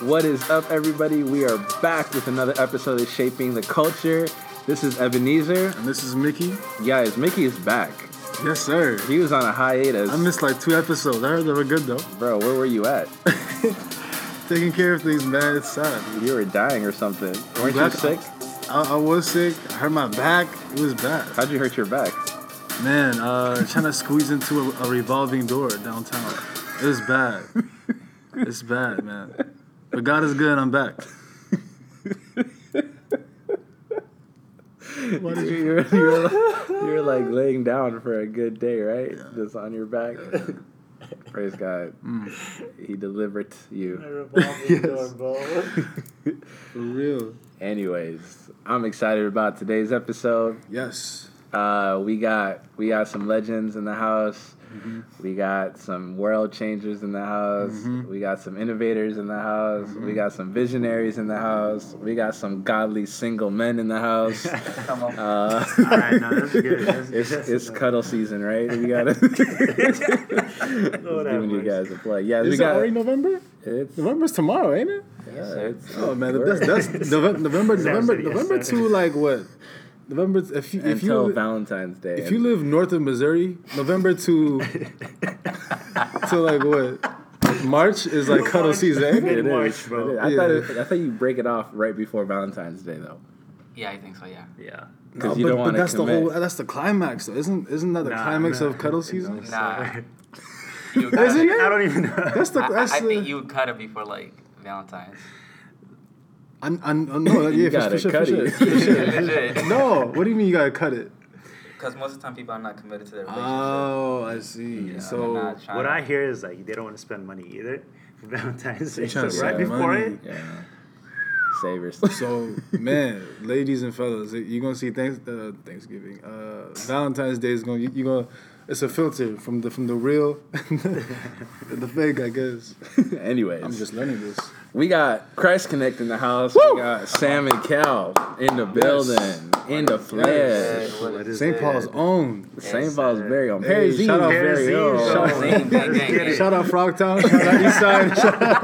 What is up, everybody? We are back with another episode of Shaping the Culture. This is Ebenezer. And this is Mickey. Guys, Mickey is back. Yes, sir. He was on a hiatus. I missed like two episodes. I heard they were good though. Bro, where were you at? Taking care of things, man. It's sad. You were dying or something. Weren't you sick? I, I was sick. I hurt my back. It was bad. How'd you hurt your back? Man, uh, trying to squeeze into a, a revolving door downtown. It was bad. it's bad, man. But God is good. I'm back. What did you? You're, you're, you're like laying down for a good day, right? Just on your back. Praise God. He delivered you. revolving door. For real. Anyways, I'm excited about today's episode. Yes. Uh, we got we got some legends in the house. Mm-hmm. We got some world changers in the house. Mm-hmm. We got some innovators in the house. We mm-hmm. got some visionaries in the house. We got some godly single men in the house. Come on. Uh, All right, no, that's good. That's, it's that's it's enough. cuddle season, right? We got to Lord giving you guys a play. Yeah, we Is it got already November? it's November's tomorrow, ain't it? yeah, it's Oh man, that's that's November November November, good, yes, November sir. to like what? November if you if until you Valentine's Day. if you live north of Missouri, November to to like what? March is like cuddle season. ain't it? it Mid-March, bro. it is. I Yeah. thought it, I thought you break it off right before Valentine's Day though, Yeah, I think so. Yeah. Yeah. because No, you but, don't but want to that's commit. the whole that's the climax though. Isn't isn't that the Nah, climax nah. of cuddle season? Nah. Isn't it? I don't even know. That's the I, that's I the think you would cut it before like Valentine's. I, I, I no yeah for, gotta sure, cut for sure, it. sure. No, what do you mean you gotta cut it? Because most of the time people are not committed to their relationship. Oh, I see. Yeah, so What I hear is like they don't want to spend money either for Valentine's Day. So right save before money. it, Yeah. Save yourself. so man, ladies and fellas, you're gonna see thanks, uh, Thanksgiving. Uh, Valentine's Day is gonna you, you gonna it's a filter from the from the real the fake, I guess. Anyways, I'm just learning this. we got Christ Connect in the house. We got Sam and Cal in the building, in the flesh. Yes. St. Paul's own. St. Paul's sir. very own. Hey, Paris shout out very Paris Eve, own. shout Shout out. Shout out Frogtown, shout out Eastside. Shout out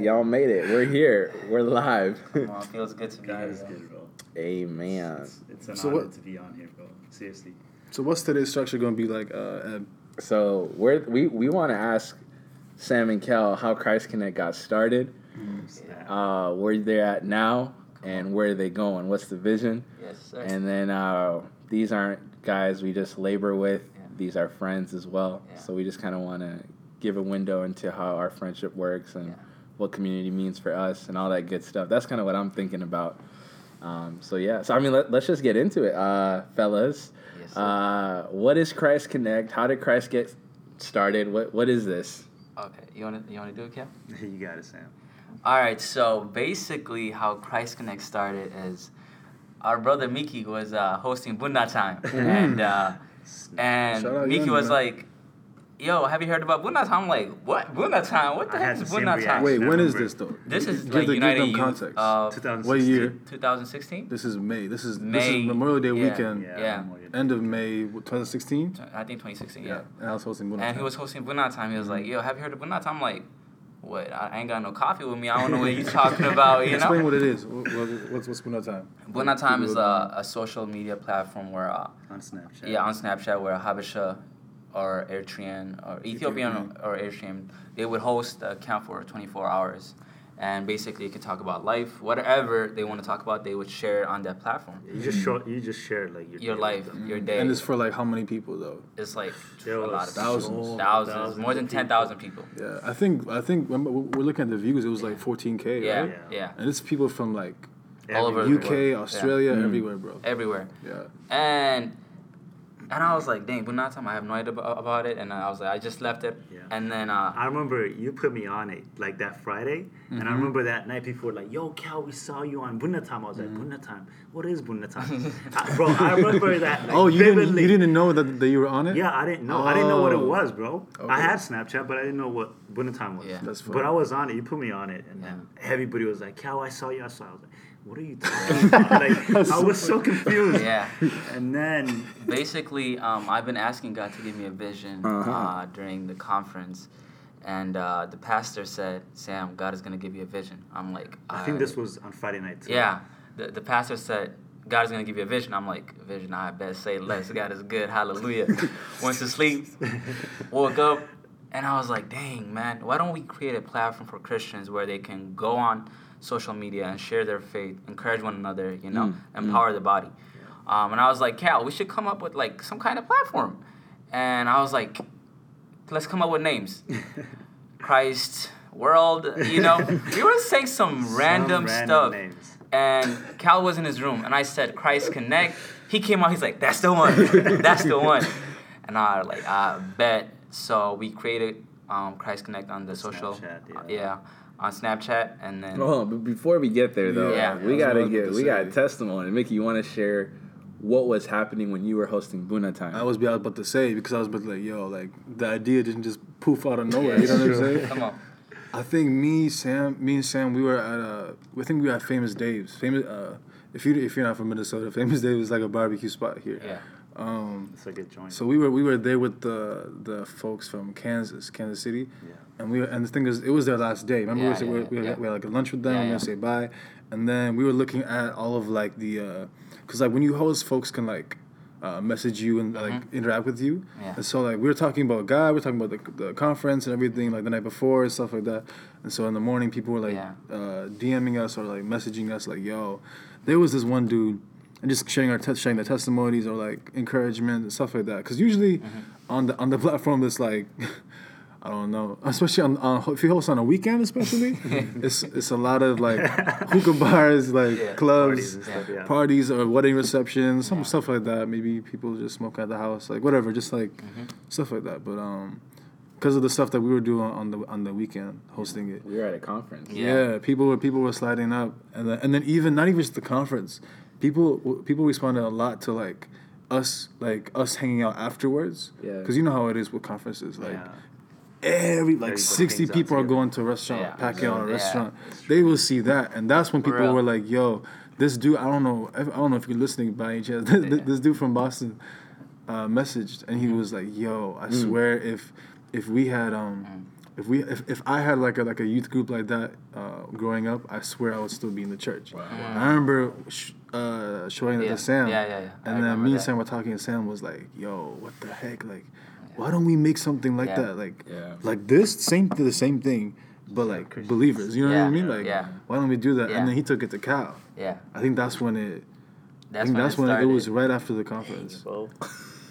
Y'all made it. We're here. We're live. Come on, feels good to be here. Is bro. good, bro. Amen. It's, it's an So honor what- to be on here, bro. Seriously. So what's today's structure gonna be like, uh, Ed? So we're, we we want to ask Sam and Kel how Christ Connect got started, Yeah. uh, where they're at now, and where are they going. What's the vision? Yes, sir. And then uh, these aren't guys we just labor with. Yeah. These are friends as well. Yeah. So we just kind of want to give a window into how our friendship works and Yeah. what community means for us and all that good stuff. That's kind of what I'm thinking about. Um, so yeah. So I mean, let, let's just get into it, uh, fellas. Yes. Uh, what is Christ Connect? How did Christ get started? What What is this? okay, you wanna you wanna do it, Kim? you got it, Sam. All right. So basically, how Christ Connect started is our brother Mickey was uh, hosting Buna time, and uh, and Mickey was man. like, "Yo, have you heard about Buna time?" I'm like, "What Buna time? What the I heck is the same time?" Wait, when is this though? This is give like the, United give them Youth, context. Uh, 2016. what year? 2016. This is May. This is this May, is Memorial Day yeah. weekend. Yeah. Memorial Day. End of May, 2016. I think 2016. Yeah. And I was hosting. Bunna And he was hosting Buna time. He was like, "Yo, have you heard of Buna time?" I'm like, "What? I ain't got no coffee with me. I don't know what you're talking about." You Explain know. what it is. What, what, what's what's Bunna Time? Buna time is a, a social media platform where, uh, on Snapchat. yeah, on Snapchat, where Habesha or Eritrean or Ethiopian or Eritrean, they would host a camp for 24 hours. And basically, you could talk about life, whatever they want to talk about, they would share it on that platform. You just show. You just share like your Your day life, with them. your day. And it's for like how many people though? It's like There a lot of thousands. people. so thousands, thousands more than 10,000 people. Yeah, I think I think remember, we're looking at the views. It was like 14k, Yeah, right? yeah, Yeah. And it's people from like all over the UK, world. Australia, Mm. everywhere, bro. everywhere. Yeah. And and I was like, dang, Buna time, I have no idea about, about it. And I was like, I just left it. Yeah. And then uh, I remember you put me on it like that Friday, and Mm-hmm. I remember that night before, like, "Yo, Cal, we saw you on Bunna Time." I was Mm-hmm. like, "Bunna Time? What is Bunna Time?" I, bro, I remember that. Like, Oh, you didn't you didn't know that, that you were on it? Yeah, I didn't know. I didn't know what it Oh. was, bro. Okay. I had Snapchat, but I didn't know what Bunna Time was. Yeah. That's But. I was on it. You put me on it, and Yeah. then everybody was like, "Cal, I saw you." I saw. I was like, "What are you talking about?" like, I was so confused. yeah. And then Basically, um, I've been asking God to give me a vision Uh-huh. uh, during the conference. and uh, the pastor said, "Sam, God is gonna give you a vision." I'm like, I think this was on Friday night too. Yeah, the the pastor said. God is gonna give you a vision. I'm like, vision. I best say less. God is good. Hallelujah. Went to sleep, woke up, and I was like, dang, man, why don't we create a platform for Christians where they can go on social media and share their faith, encourage one another, you know, Mm, empower the body. Um, and I was like, Cal, we should come up with like some kind of platform. And I was like, let's come up with names. Christ, world, you know. we were saying some, Some random, random stuff. names. And Cal was in his room, and I said, Christ Connect. He came out, he's like, that's the one. that's the one. And I was like, I bet. So we created um, Christ Connect on the social. Snapchat, uh, yeah. Yeah, on Snapchat. And then. Hold on, but before we get there though, Yeah. we That's what I gotta was get about to we got say. testimony. Mickey, you want to share what was happening when you were hosting Buna time? I was I was about to say because I was about to like, yo, like the idea didn't just poof out of nowhere. Yeah, you know what I'm saying? Come on. I think me, Sam, me and Sam, we were at uh, I think we were at Famous Dave's. Famous, uh, if you if you're not from Minnesota, Famous Dave's is like a barbecue spot here. Yeah. Um, It's a good joint. so we were we were there with the the folks from Kansas, Kansas City, yeah. and we were, and the thing is, it was their last day. Remember, Yeah, we, said we, yeah, we, yeah. had, we had like a lunch with them. Yeah, we were yeah. say bye, and then we were looking at all of like the, because like when you host, folks can like. Uh, message you and like interact with you, Mm-hmm. Yeah. and so like we were talking about God, we are talking about the, the conference and everything like the night before and stuff like that, and so in the morning people were like Yeah. uh, DMing us or like messaging us like, "Yo, there was this one dude," and just sharing our te- sharing their testimonies or like encouragement and stuff like that. Because usually Mm-hmm. on the on the platform, it's like. I don't know, especially on, on if you host on a weekend, especially, it's it's a lot of like hookah bars, like Yeah. Clubs, and stuff, yeah. parties or wedding receptions, some Yeah. stuff like that. Maybe people just smoke at the house, like whatever, just like Mm-hmm. stuff like that. But um, because of the stuff that we were doing on the on the weekend, hosting it, we were at a conference. Yeah. yeah, people were people were sliding up, and then, and then even not even just the conference, people people responded a lot to like us like us hanging out afterwards. Yeah. because you know how it is with conferences, like. yeah. Every like Everybody sixty people are going to a restaurant, Yeah. packing out a Yeah. restaurant. They will see that, and that's when people were like, "Yo, this dude, I don't know, I don't know if you're listening by any chance. This, this dude from Boston uh, messaged, and he was like, "Yo, I swear if if we had um if we if, if I had like a like a youth group like that uh, growing up, I swear I would still be in the church. I remember sh- uh, showing it Yeah. to Sam, Yeah, yeah, yeah. I and then remember me and that. Sam were talking, and Sam was like, "Yo, what the heck, like." Why don't we make something like Yeah. that? Like, Yeah. like this same the same thing, but like Christians. believers. You know what I mean? Like, yeah. why don't we do that? Yeah. And then he took it to Cal. Yeah. I think that's when it. That's I think when that's it when it, was right after the conference. Bro.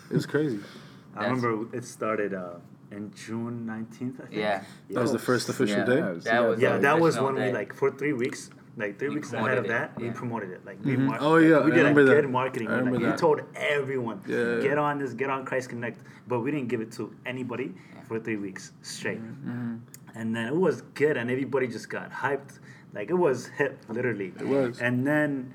It was crazy. I remember it started uh, in June 19th, I think. Yeah. That was the first official Yeah, day. that was- That was Yeah, that was original when we like for three weeks, like three We weeks ahead of promoted it, that, we promoted it. Like we, Mhm. mar- Oh, yeah, we I did remember like, that. good marketing. I Like, remember we told everyone, Yeah. get on this, get on Christ Connect, but we didn't give it to anybody for three weeks straight. Mm-hmm. And then it was good, and everybody just got hyped. Like it was hip, literally. It was. And then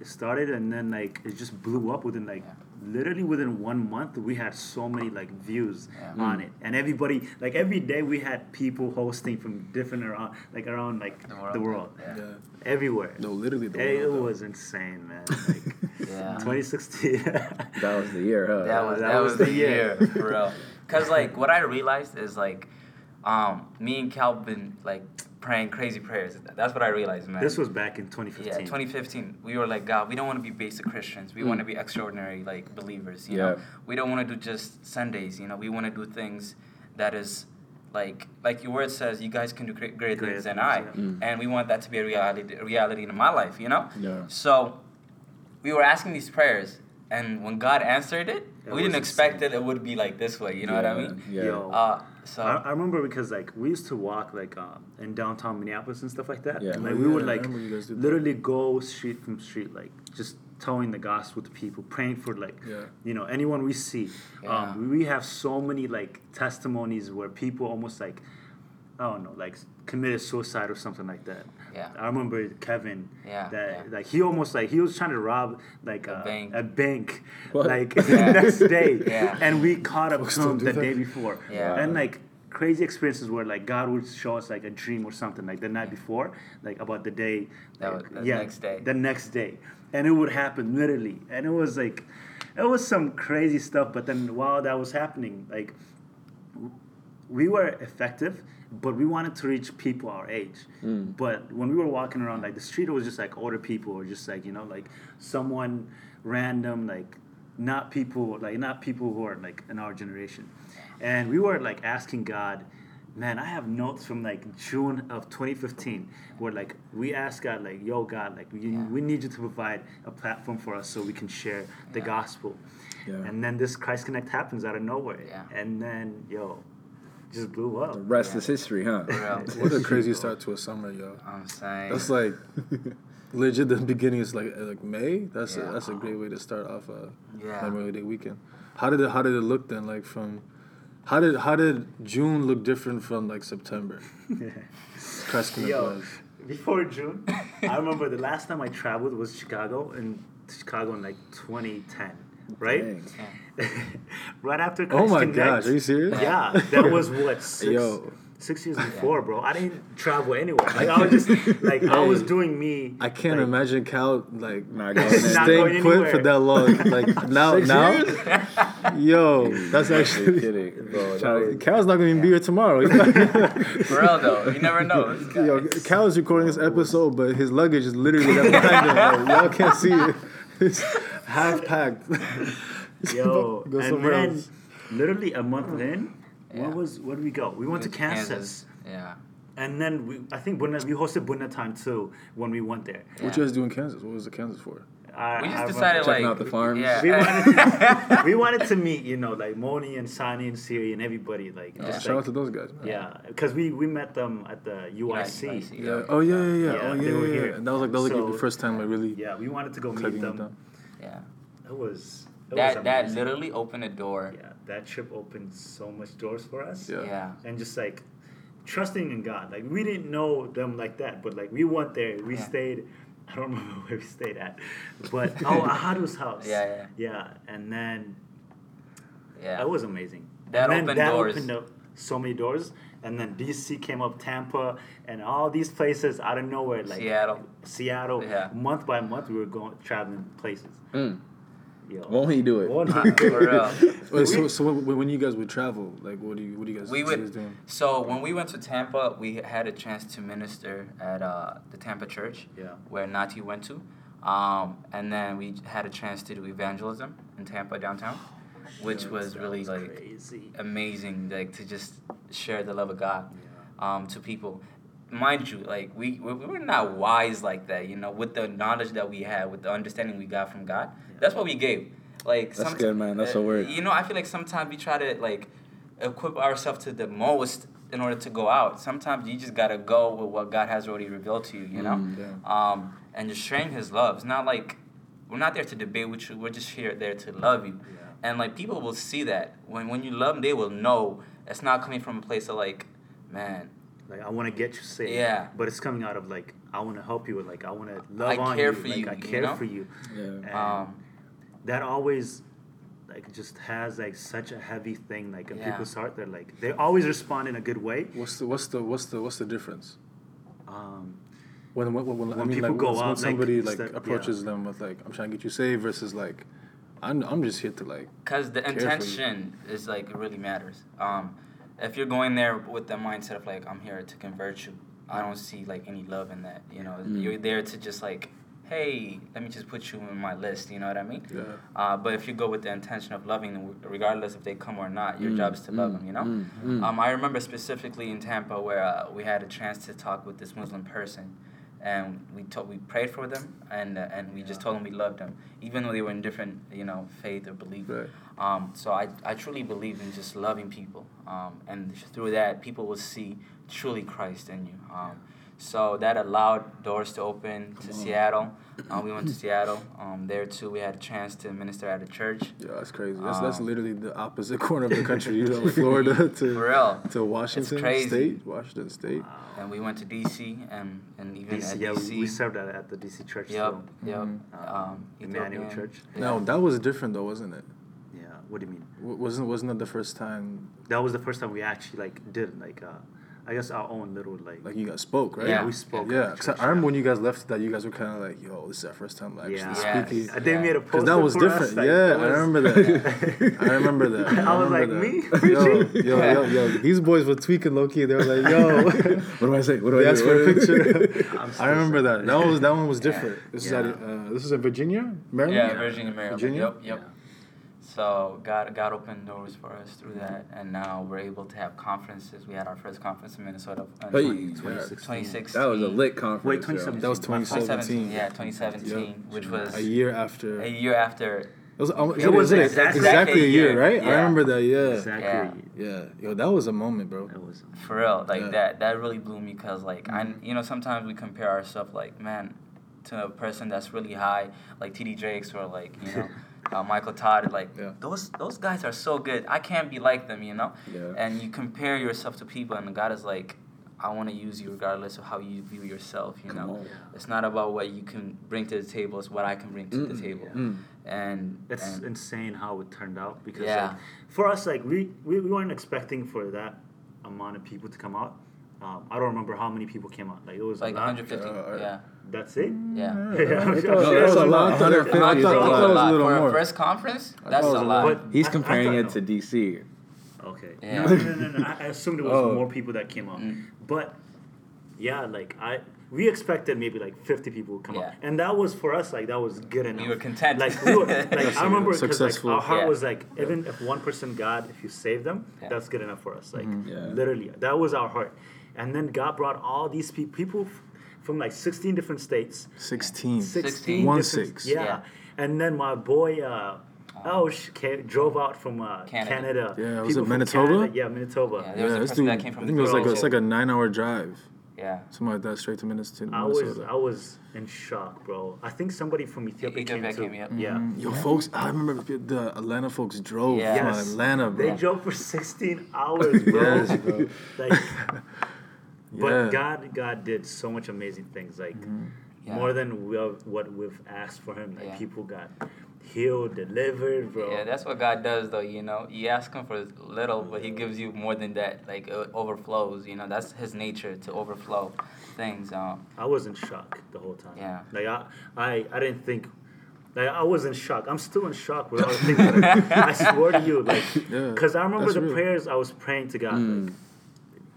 it started, and then like it just blew up within like. Literally within one month, we had so many like views Yeah. on it, and everybody like every day we had people hosting from different around like around like The world. the world, Yeah. Yeah. everywhere. No, literally the It world, though. was insane, man. Like Yeah. 2016. That was the year, huh? That was that that, was was the the year. year for real. Cause like what I realized is like, um, me and calvin like praying crazy prayers. That's what I realized, man. this was back in 2015. yeah, 2015. We were like, God, we don't want to be basic Christians. We want to be extraordinary like believers. You know, Yeah. we don't want to do just Sundays. You know, we want to do things that is like like your word says. You guys can do great, great Great things than things, I, yeah. Mm. and we want that to be a reality a reality in my life. You know. Yeah. So we were asking these prayers, and when God answered it, It we didn't expect insane. it. It would be like this way. You know what I mean? Yeah. Yo. Uh, so I, I remember because like we used to walk like um, in downtown Minneapolis and stuff like that. Yeah. And, like Oh, we yeah, would like remember you guys did that. literally go street from street, like just telling the gospel to people, praying for like Yeah. you know anyone we see. Yeah. Um, we have so many like testimonies where people almost like I don't know like committed suicide or something like that. Yeah. I remember Kevin. Yeah, That yeah. like he almost like he was trying to rob like A a, bank. a bank What? like Yeah. the next day. Yeah. And we caught up Folks to him the that. day before. Yeah. And like crazy experiences where like God would show us like a dream or something like the night before, like about the day. That like, was- the next day. The next day, and it would happen literally, and it was like, it was some crazy stuff. But then while that was happening, like. we were effective, but we wanted to reach people our age. Mm. But when we were walking around like the street, it was just like older people or just like you know like someone random like not people like not people who are like in our generation, and we were like asking God. Man, I have notes from like June of 2015 where like we asked God like, "Yo, God, like we, Yeah. we need you to provide a platform for us so we can share the Yeah. gospel." Yeah. And then this Christ Connect happens out of nowhere. Yeah. And then, yo, just blew up. The rest Yeah. is history, huh? For real. What a crazy start to a summer, yo. I'm saying. That's like legit. The beginning is like uh, like May. That's Yeah. a, that's a great way to start off a Yeah. Memorial Day weekend. How did it How did it look then? Like from how did how did June look different from like September? Christ Connect Yo, was. before June, I remember the last time I traveled was Chicago, in Chicago in like 2010, right? Dang. right after Oh my Connect. gosh, are you serious? Yeah, that was what six, Yo. six years before, bro. I didn't travel anywhere. Like I was just like I was doing me. I can't like, imagine Cal like Not going in. Not going staying put for that long. Like now Six now, years? yo, that's actually. kidding, bro. Cal- Cal's not gonna even be here tomorrow. For real though, you never know. This guy Yo, Cal is recording this episode, but his luggage is literally right behind him. Like, y'all can't see it. It's half packed. Yo, Go and somewhere then else. literally a month oh. in, Yeah. what was where did we go? We went to Kansas. Yeah. And then we, I think Bunna, we hosted Bunna time too when we went there. What you guys do in Kansas? What was the Kansas for? I, We just remember- decided Checking like out the farms. Yeah. we wanted, we wanted to meet, you know, like Moni and Sani and Siri and everybody, like, Yeah. just Shout out to those guys. Man. yeah, because we we met them at the UIC. UIC. Yeah. Oh yeah, yeah, yeah. Yeah, oh they yeah, were yeah. here. yeah. That was like that was like the first time I really Yeah, we wanted to go meet them. them. Yeah. It was it That was that literally opened a door. yeah, that trip opened so much doors for us. Yeah. Yeah. and just like trusting in God. Like we didn't know them like that, but like we went there. We Yeah. stayed. I don't remember where we stayed at, but oh, Ahadu's house. Yeah, yeah. yeah. And then Yeah. that was amazing. That and opened that doors. opened up so many doors. And then DC came up, Tampa, and all these places out of nowhere, like Seattle. Seattle. Yeah. Month by month, we were going traveling places. Mm. Yo. Won't he do it? Won't he do it? Wait, so so when, when you guys would travel, like what do you what do you guys, We would. doing? So when we went to Tampa, we had a chance to minister at uh, the Tampa church, Yeah. where Nati went to, um, and then we had a chance to do evangelism in Tampa downtown, which was That really like crazy. amazing, like to just share the love of God um, to people. Mind you, like we we we were not wise like that, you know, with the knowledge that we had, with the understanding we got from God. That's what we gave. Like That's good, man. That's uh, a word. You know, I feel like sometimes we try to like equip ourselves to the most in order to go out. Sometimes you just gotta go with what God has already revealed to you, you know, Mm, yeah. um, and just sharing His love. It's not like we're not there to debate with you. We're just here there to love you, Yeah. and like people will see that when when you love them, they will know it's not coming from a place of like, man, Like I want to get you saved. Yeah. But it's coming out of like I want to help you. Like I want to love I on care you. for like, you, I you care know? for you. Yeah. And um, that always like just has like such a heavy thing like in Yeah. people's heart. They're like they always respond in a good way. What's the what's the what's the what's the difference? Um, When when, when, when I mean people like go when, when out, like, somebody like, instead- approaches them with like I'm trying to get you saved versus like I'm I'm just here to like Cause the Care for you. intention is like it really matters. Um, if you're going there with the mindset of like I'm here to convert you, I don't see like any love in that. You know, Mm. you're there to just like, hey, let me just put you in my list. You know what I mean? yeah. Uh, but if you go with the intention of loving them, regardless if they come or not, your Mm, job is to love mm, them. You know. mm, mm. Um, I remember specifically in Tampa where uh, we had a chance to talk with this Muslim person, and we told we prayed for them, and uh, and we just told them we loved them, even though they were in different you know faith or belief. Right. Um, so I, I truly believe in just loving people, um, and through that people will see truly Christ in you. Um, so that allowed doors to open to on. Seattle. Uh, we went to Seattle. Um, there too, we had a chance to minister at a church. Yeah, that's crazy. That's that's Um, literally the opposite corner of the country. You know, Florida For to real. to Washington crazy. State, Washington State. And we went to DC and, and even DC, at yeah, DC. we, we served at, at the DC church. Yep, too. yep. Mhm. Um, Emmanuel Church. Yeah. Now that was different though, wasn't it? Yeah. What do you mean? W- Wasn't wasn't that the first time? That was the first time we actually like did like uh, I guess our own little like. Like you guys spoke, right? Yeah. we spoke. Yeah, at I church, I remember when you guys left that you guys were kind of like, "Yo, this is our first time actually Yeah. Yes. speaking." Uh, They Yeah. made a post. Because that was for us, different. like, yeah, that I was- remember that. I remember that. I was remember like, that. me? Yo, yo, yo, yo, these boys were tweaking low key. They were like, "Yo." What do I say? What do They I asked do? for a picture. I'm I still remember sad. that. That was that one was different. This is at uh, this is in Virginia, Maryland. Yeah, Virginia, Maryland. Virginia? Yep, yep. So God, God opened doors for us through that, and now we're able to have conferences. We had our first conference in Minnesota in Hey, 20, yeah. 2016. That was a lit conference. Wait, 2017. That was 2017. 2017. Yeah, 2017, Yep. which was A year after. a year after. It was, almost, It was like exactly- exactly, a year, right? I remember that. Yeah. Exactly. Yeah. Yo, that was a moment, bro. That was. For real, like Yeah. that. That really blew me because, like, I, mm-hmm. you know, sometimes we compare ourselves, like, man, to a person that's really high, like TD Jakes or like, you know, uh, Michael Todd. Like, Yeah. those those guys are so good. I can't be like them, you know. Yeah. And you compare yourself to people, and God is like, I want to use you regardless of how you view yourself. You Come know, on. it's not about what you can bring to the table; it's what I can bring to the Mm. table. Mm. And It's and- insane how it turned out because Yeah. like, for us, like we, we we weren't expecting for that amount of people to come out. Um, I don't remember how many people came out. Like it was like 150. Uh, yeah, That's it. yeah. Yeah, I'm sure. No, that's a lot. I thought it- I thought- I thought it was a little For more. a first conference, that's a lot. lot. But He's I- I comparing thought- it to DC. Okay. Yeah. No, no, no, no. I, I assumed it was Oh. more people that came out. Mm. But yeah, like I we expected maybe like 50 people would come out. Yeah. And that was for us like that was good enough. You were content. Like we were like I remember because like Successful. our heart Yeah. was like even if one person got if you save them, Yeah. that's good enough for us. Like Yeah. literally that was our heart. And then God brought all these pe- people f- from like 16 different states. 16. 16 One different- six. Yeah. Yeah. And then my boy uh Elsh ca- drove out from uh, Canada. Canada. Yeah, was People it Manitoba? Canada. Yeah, Manitoba. Yeah, there was a this person that came from I think it was like a, it's like a nine-hour drive, Yeah. something like that, straight to Minnesota. I was I was in shock, bro. I think somebody from Ethiopia, Ethiopia came too. came, yep. Yeah. Mm, Yo, folks, I remember the Atlanta folks drove Yeah. from Yes. Atlanta, bro. They drove for 16 hours, bro. Yes, bro. like, but God, God did so much amazing things, like Yeah. more than we have, what we've asked for Him. Like Yeah. people got healed, delivered, bro. Yeah, that's what God does, though. You know, you ask Him for little, but He gives you more than that. Like it overflows. You know, that's His nature to overflow things. Um, I was in shock the whole time. Yeah. Like I, I, I didn't think. Like I was in shock. I'm still in shock with all the things. That I, swear to you, like, Yeah, because I remember the real. prayers I was praying to God. Like,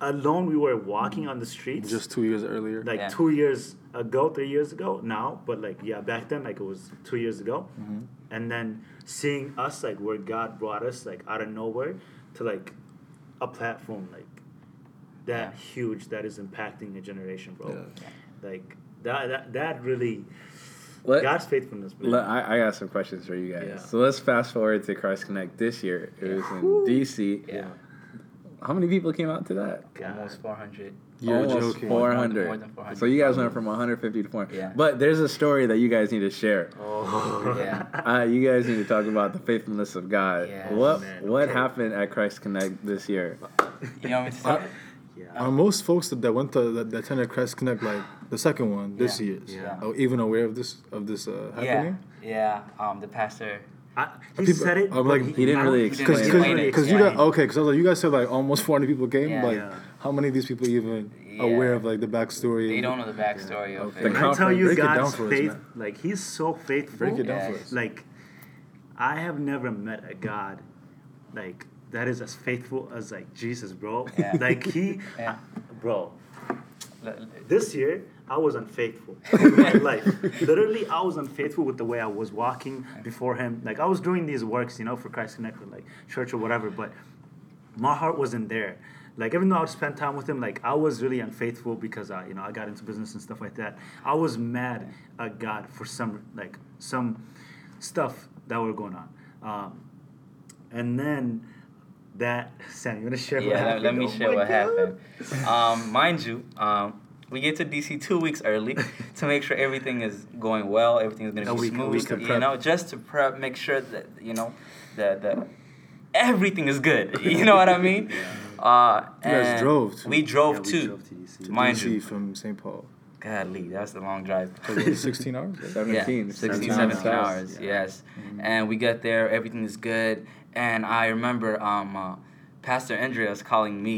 alone, we were walking on the streets. Just two years earlier. like Yeah. two years ago, three years ago now, but like yeah, back then like it was two years ago, Mm-hmm. and then seeing us like where God brought us like out of nowhere to like a platform like that Yeah. huge that is impacting a generation, bro. Yeah. Like that that that really Let, God's faithfulness, man. let- I, I got some questions for you guys. Yeah. So let's fast forward to Christ Connect this year. It was in DC. yeah, How many people came out to that? God. almost 400. You're Almost joking. Four More than 400. So you guys went from 150 to 400. Yeah. But there's a story that you guys need to share. Oh Yeah. Uh, you guys need to talk about the faithfulness of God. Yeah. what Man, what okay. happened at Christ Connect this year? You want me to start? yeah. Are most folks that, that went to that, that attended Christ Connect like the second one this Yeah. year, Yeah. are even aware of this of this uh, yeah, happening? yeah. Um, the pastor. I, he People- said it. I'm like- He didn't really don't- explain Because it. Because explain you got okay because I was like you guys said like almost 400 people came Yeah. like Yeah. how many of these people even Yeah. aware of like the backstory? They don't know the backstory of Okay. it. The When I tell you Break it down God's for us, faith, like He's so faithful. Break it down Yeah. for us. Like, I have never met a God like that is as faithful as like Jesus, bro. Yeah. Like He, Yeah. bro. L- l- This year, I was unfaithful in my life. Literally, I was unfaithful with the way I was walking before Him. Like I was doing these works, you know, for Christ Connect, or like church or whatever, but my heart wasn't there. Like even though I would spend time with him, like I was really unfaithful because I, you know, I got into business and stuff like that. I was mad at God for some like some stuff that were going on, um, and then that Sam, you wanna share? what Yeah, let, happened? let me Oh share what God. happened. Um, mind you, um, we get to DC two weeks early to make sure everything is going well, everything is going to be week- smooth. week you know, just to prep, make sure that you know that that everything is good. You know what I mean? Uh, You guys drove to- We drove Yeah, we too. drove to DC. Mind DC you. from St. Paul. God, Lee, that's a long drive. 16 hours. 17. Yeah, 16, 17 17 hours, yes. And we get there, everything is good. And I remember um, uh, Pastor Andreas calling me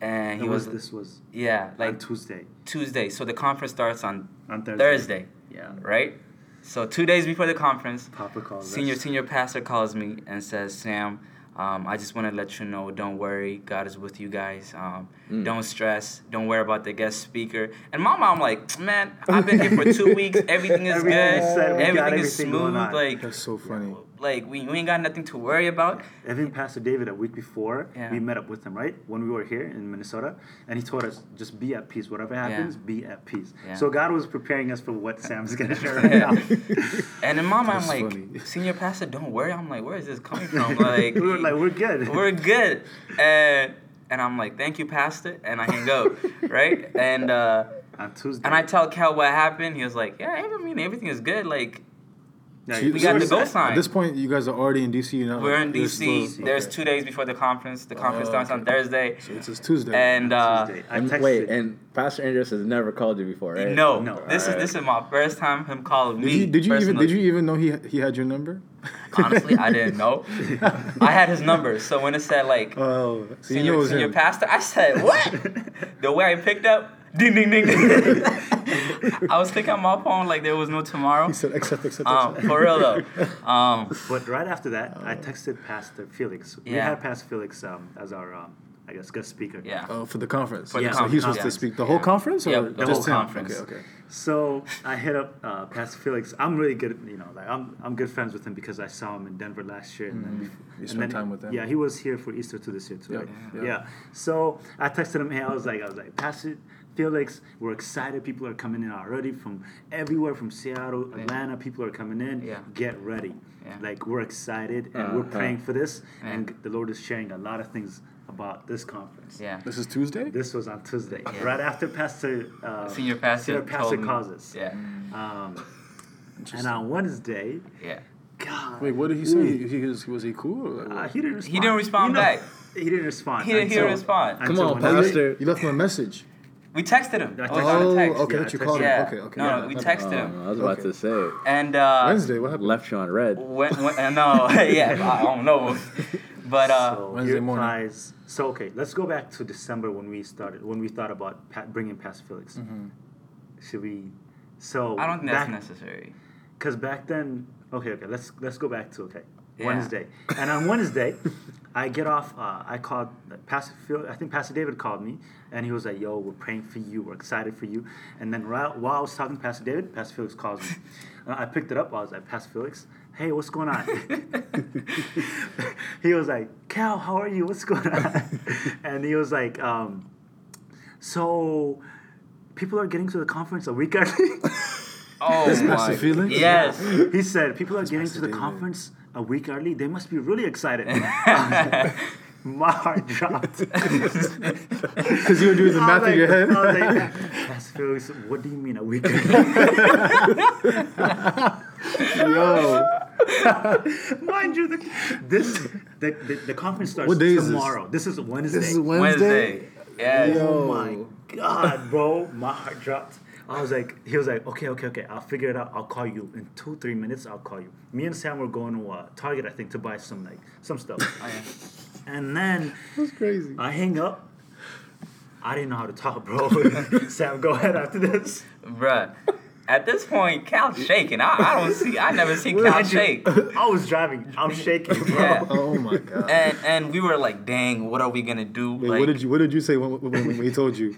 and he was, was this was yeah like like Tuesday Tuesday. So the conference starts on on Thursday. Thursday, Yeah. right? So two days before the conference, Papa calls senior us. senior pastor calls me and says, "Sam, um, I just want to let you know, don't worry, God is with you guys. Um, Mm. Don't stress. Don't worry about the guest speaker." And my mom like, "Man, I've been here for two weeks. Everything is Everything good. is set. Everything is everything smooth. Like, That's so funny. Like we, we ain't got nothing to worry about." Even Pastor David a week before, Yeah. we met up with him, right? When we were here in Minnesota. And he told us, just be at peace. Whatever happens, be at peace. Yeah. So God was preparing us for what Sam's going to share right now. And in my mind, I'm like, funny. "Senior pastor, don't worry." I'm like, "Where is this coming from?" Like, we were like, we're good. we're good. And and I'm like, thank you, Pastor. And I can go, right? And uh, on Tuesday. and I tell Cal what happened. He was like, yeah, I mean, everything is good. Like, Yeah, So you- we got the go sign. At this point, you guys are already in DC. You know, we're in You're DC. still- There's okay. two days before the conference. The conference Oh, starts on. Thursday. So it's just Tuesday. And uh, Tuesday. I And wait, and Pastor Andrews has never called you before, right? no, No. this is Alright. this is my first time him calling did me. you, did you even did you even know he he had your number? Honestly, I didn't know. I had his number, so when it said like Oh, so you senior, know senior him. pastor, I said what? the way I picked up, ding ding ding. ding. I was thinking on my phone like there was no tomorrow. He said, except, except, Um, accept. for real though. Um, But right after that, I texted Pastor Felix. We Yeah. had Pastor Felix um, as our, um, I guess, guest speaker. yeah. Oh, for the conference. For the Yeah. So he's supposed to speak the Yeah. whole conference, or Yeah, the just whole him? conference. Okay, okay. So I hit up uh, Pastor Felix. I'm really good, you know, like I'm, I'm good friends with him because I saw him in Denver last year. And then, Mhm. before, You and spent then- time with him. Yeah, he was here for Easter to this year too. Yeah, right? yeah. Yeah. So I texted him. Hey, I was like, I was like, Pastor Felix, we're excited. People are coming in already from everywhere, from Seattle, Yeah. Atlanta. People are coming in. Yeah. Get ready. Yeah. Like we're excited and we're Uh-huh. praying for this, Yeah. and the Lord is sharing a lot of things about this conference. Yeah. This is Tuesday. This was on Tuesday, Yeah. right after Pastor uh, Senior pastor. Senior pastor told me- Yeah. Um, and Interesting. on Wednesday, Yeah. God, Wait, what did he say? He, he was was he cool? Or uh, he didn't respond. He didn't respond You know, back. He didn't respond. He didn't- he until- didn't respond. Come until on, Pastor. you left him a message. We texted him. I It texted was on Oh, a text. okay, Yeah, that you I called Yeah. him. Okay, okay. No, yeah, no, we that- texted Oh, him. I was about Okay. to say, And uh, Wednesday. What happened? left you on red. when, when, uh, no, yeah, I don't know. But uh, so Wednesday morning. replies- So okay, let's go back to December when we started. When we thought about pa- bringing past Felix. Mm-hmm. Should we? So I don't think that's back, necessary. Because back then, okay, okay, let's let's go back to okay Yeah. Wednesday, and on Wednesday, I get off. Uh, I called Pastor Phil. I think Pastor David called me, and he was like, "Yo, we're praying for you. We're excited for you." And then right, while I was talking to Pastor David, Pastor Felix calls me. And I picked it up. I was like, "Pastor Felix, hey, what's going on?" he was like, "Cal, how are you? What's going on?" and he was like, um, "So." People are getting to the conference a week early. Oh This my. Pastor Felix? Yes. He said, "People are getting Pastor to the David. conference a week early. They must be really excited." My heart dropped. Because you were doing the math I in your head. like- I was like, Pastor Felix, what do you mean a week early? Yo, Mind you, the, this the, the, the conference starts What day is this? tomorrow. This? is Wednesday. this is Wednesday. Wednesday. Yes. Yo. Oh my god, bro! My heart dropped. I was like, he was like, okay, okay, okay, I'll figure it out. I'll call you in two, three minutes. I'll call you. Me and Sam were going to uh, Target, I think, to buy some like some stuff. Oh. And then That's crazy. I hang up. I didn't know how to talk, bro. Sam, go ahead after this. Bruh. At this point, Cal's shaking. I, I don't see. I never seen Cal shake. I was driving. I'm shaking, bro. Yeah. Oh my god. And and we were like, dang, what are we gonna do? Wait, like, what did you What did you say when, when, when he told you?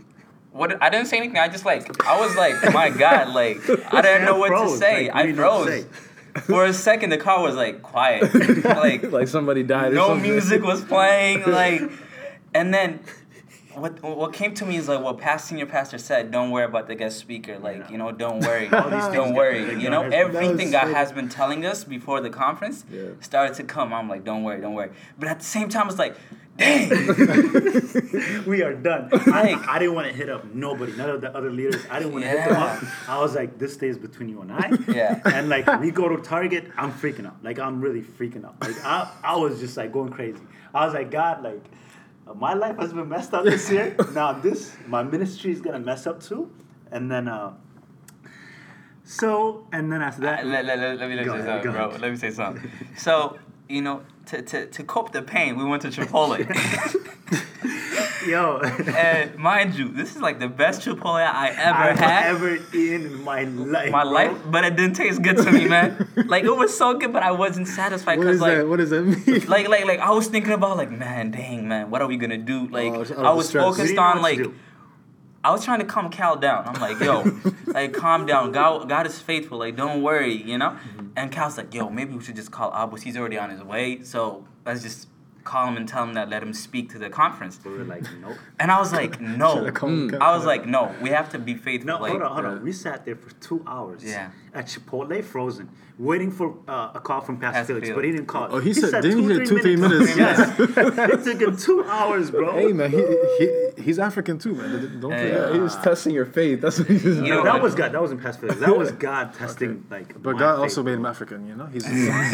What I didn't say anything. I just like I was like, my God, like I didn't know what to say. like, I didn't know what to froze. For a second, the car was like quiet, like like somebody died. no something. music was playing, like, and then. What, what came to me is like what past senior pastor said. Don't worry about the guest speaker. Like Yeah. you know, don't worry. All these don't worry. You know, everything God so- has been telling us before the conference Yeah. started to come. I'm like, don't worry, don't worry. But at the same time, it's like, dang. we are done. I, I didn't want to hit up nobody, none of the other leaders. I didn't want to hit them up. I was like, this stays between you and I. Yeah. And like we go to Target, I'm freaking out. Like I'm really freaking out. Like I, I was just like going crazy. I was like, God, like my life has been messed up this year. now this, my ministry is gonna mess up too. And then, uh, so and then after that, Uh, let, let, let, let me let me say something, bro. Let me say something. So, you know, to, to, to cope the pain, we went to Chipotle. Yo. and mind you, this is like the best Chipotle I ever I've had. ever eaten in my life. my bro. life, but it didn't taste good to me, man. like it was so good, but I wasn't satisfied What because like, that? What does that mean? like, like, like I was thinking about like, man, dang, man, what are we gonna do? Like, Oh, I was focused on like. I was trying to calm Cal down. I'm like, yo, like, calm down. God, God is faithful. Like, don't worry, you know. Mm-hmm. And Cal's like, yo, maybe we should just call Abu. He's already on his way, so let's just call him and tell him that let him speak to the conference. We were like, nope. And I was like, no. Should've I was like, no, we have to be faithful. No, like, hold on, hold on. We sat there for two hours. Yeah. At Chipotle, frozen, waiting for uh, a call from Pastor Pastor Felix, Felix. but he didn't call. Oh, he said- didn't he say two, three yes. it took him two hours, bro. Hey man, he, he he's African too, man. Don't Hey, forget. He was uh, testing your faith. That's what he was You know that was God. That wasn't Pastor Felix. That was God testing, like. But God faith, also made him. African, you know. He's, he's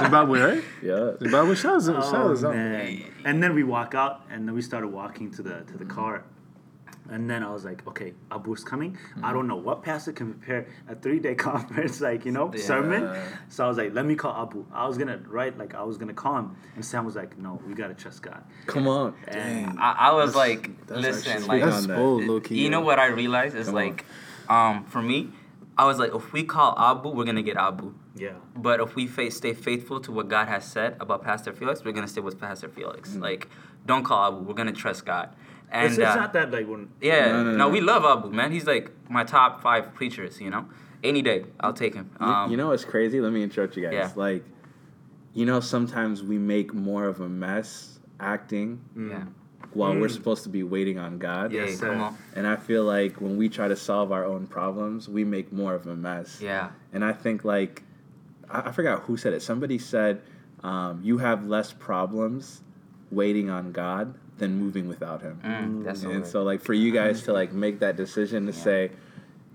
Zimbabwe, right? Yeah. Zimbabwe. Shout out, shout out Oh, Zimbabwe. man. And then we walk out, and then we started walking to the to the car. And then I was like, okay, Abu's coming. I don't know what pastor can prepare a three day conference, like, you know, Yeah. sermon. So I was like, let me call Abu. I was going to write, like, I was going to call him. And Sam was like, no, we got to trust God. Come on. And I, I was like, That's listen, like, that's bold, low key. you know what I realized is Come like, um, for me, I was like, if we call Abu, we're gonna get Abu. yeah. But if we fa- stay faithful to what God has said about Pastor Felix, we're gonna stay with Pastor Felix. Like, don't call Abu. We're gonna trust God. And it's, it's uh, not that, like, when. yeah, No, no, no, no. we love Abu, man. He's like my top five preachers. You know, any day I'll take him. You- Um, you know what's crazy? Let me interrupt you guys. Yeah. Like, you know, sometimes we make more of a mess acting yeah, while we're Mm. supposed to be waiting on God. yeah, Yes, come on, And I feel like when we try to solve our own problems, we make more of a mess. yeah, And I think like, I, I forgot who said it. Somebody said, um, "You have less problems waiting on God than moving without Him." mm, and good. so like for you guys to like make that decision to Yeah. say,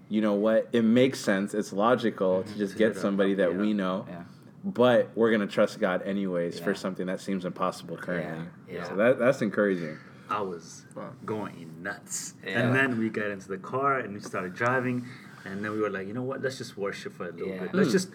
you know what, it makes sense. It's logical to just To get hit up, somebody that yeah. we know, yeah. but we're gonna trust God anyways for something that seems impossible currently. Yeah, yeah. So that that's encouraging. I was going nuts. Yeah. And then we got into the car and we started driving. And then we were like, you know what? Let's just worship for a little Yeah. bit. Let's Mm. just.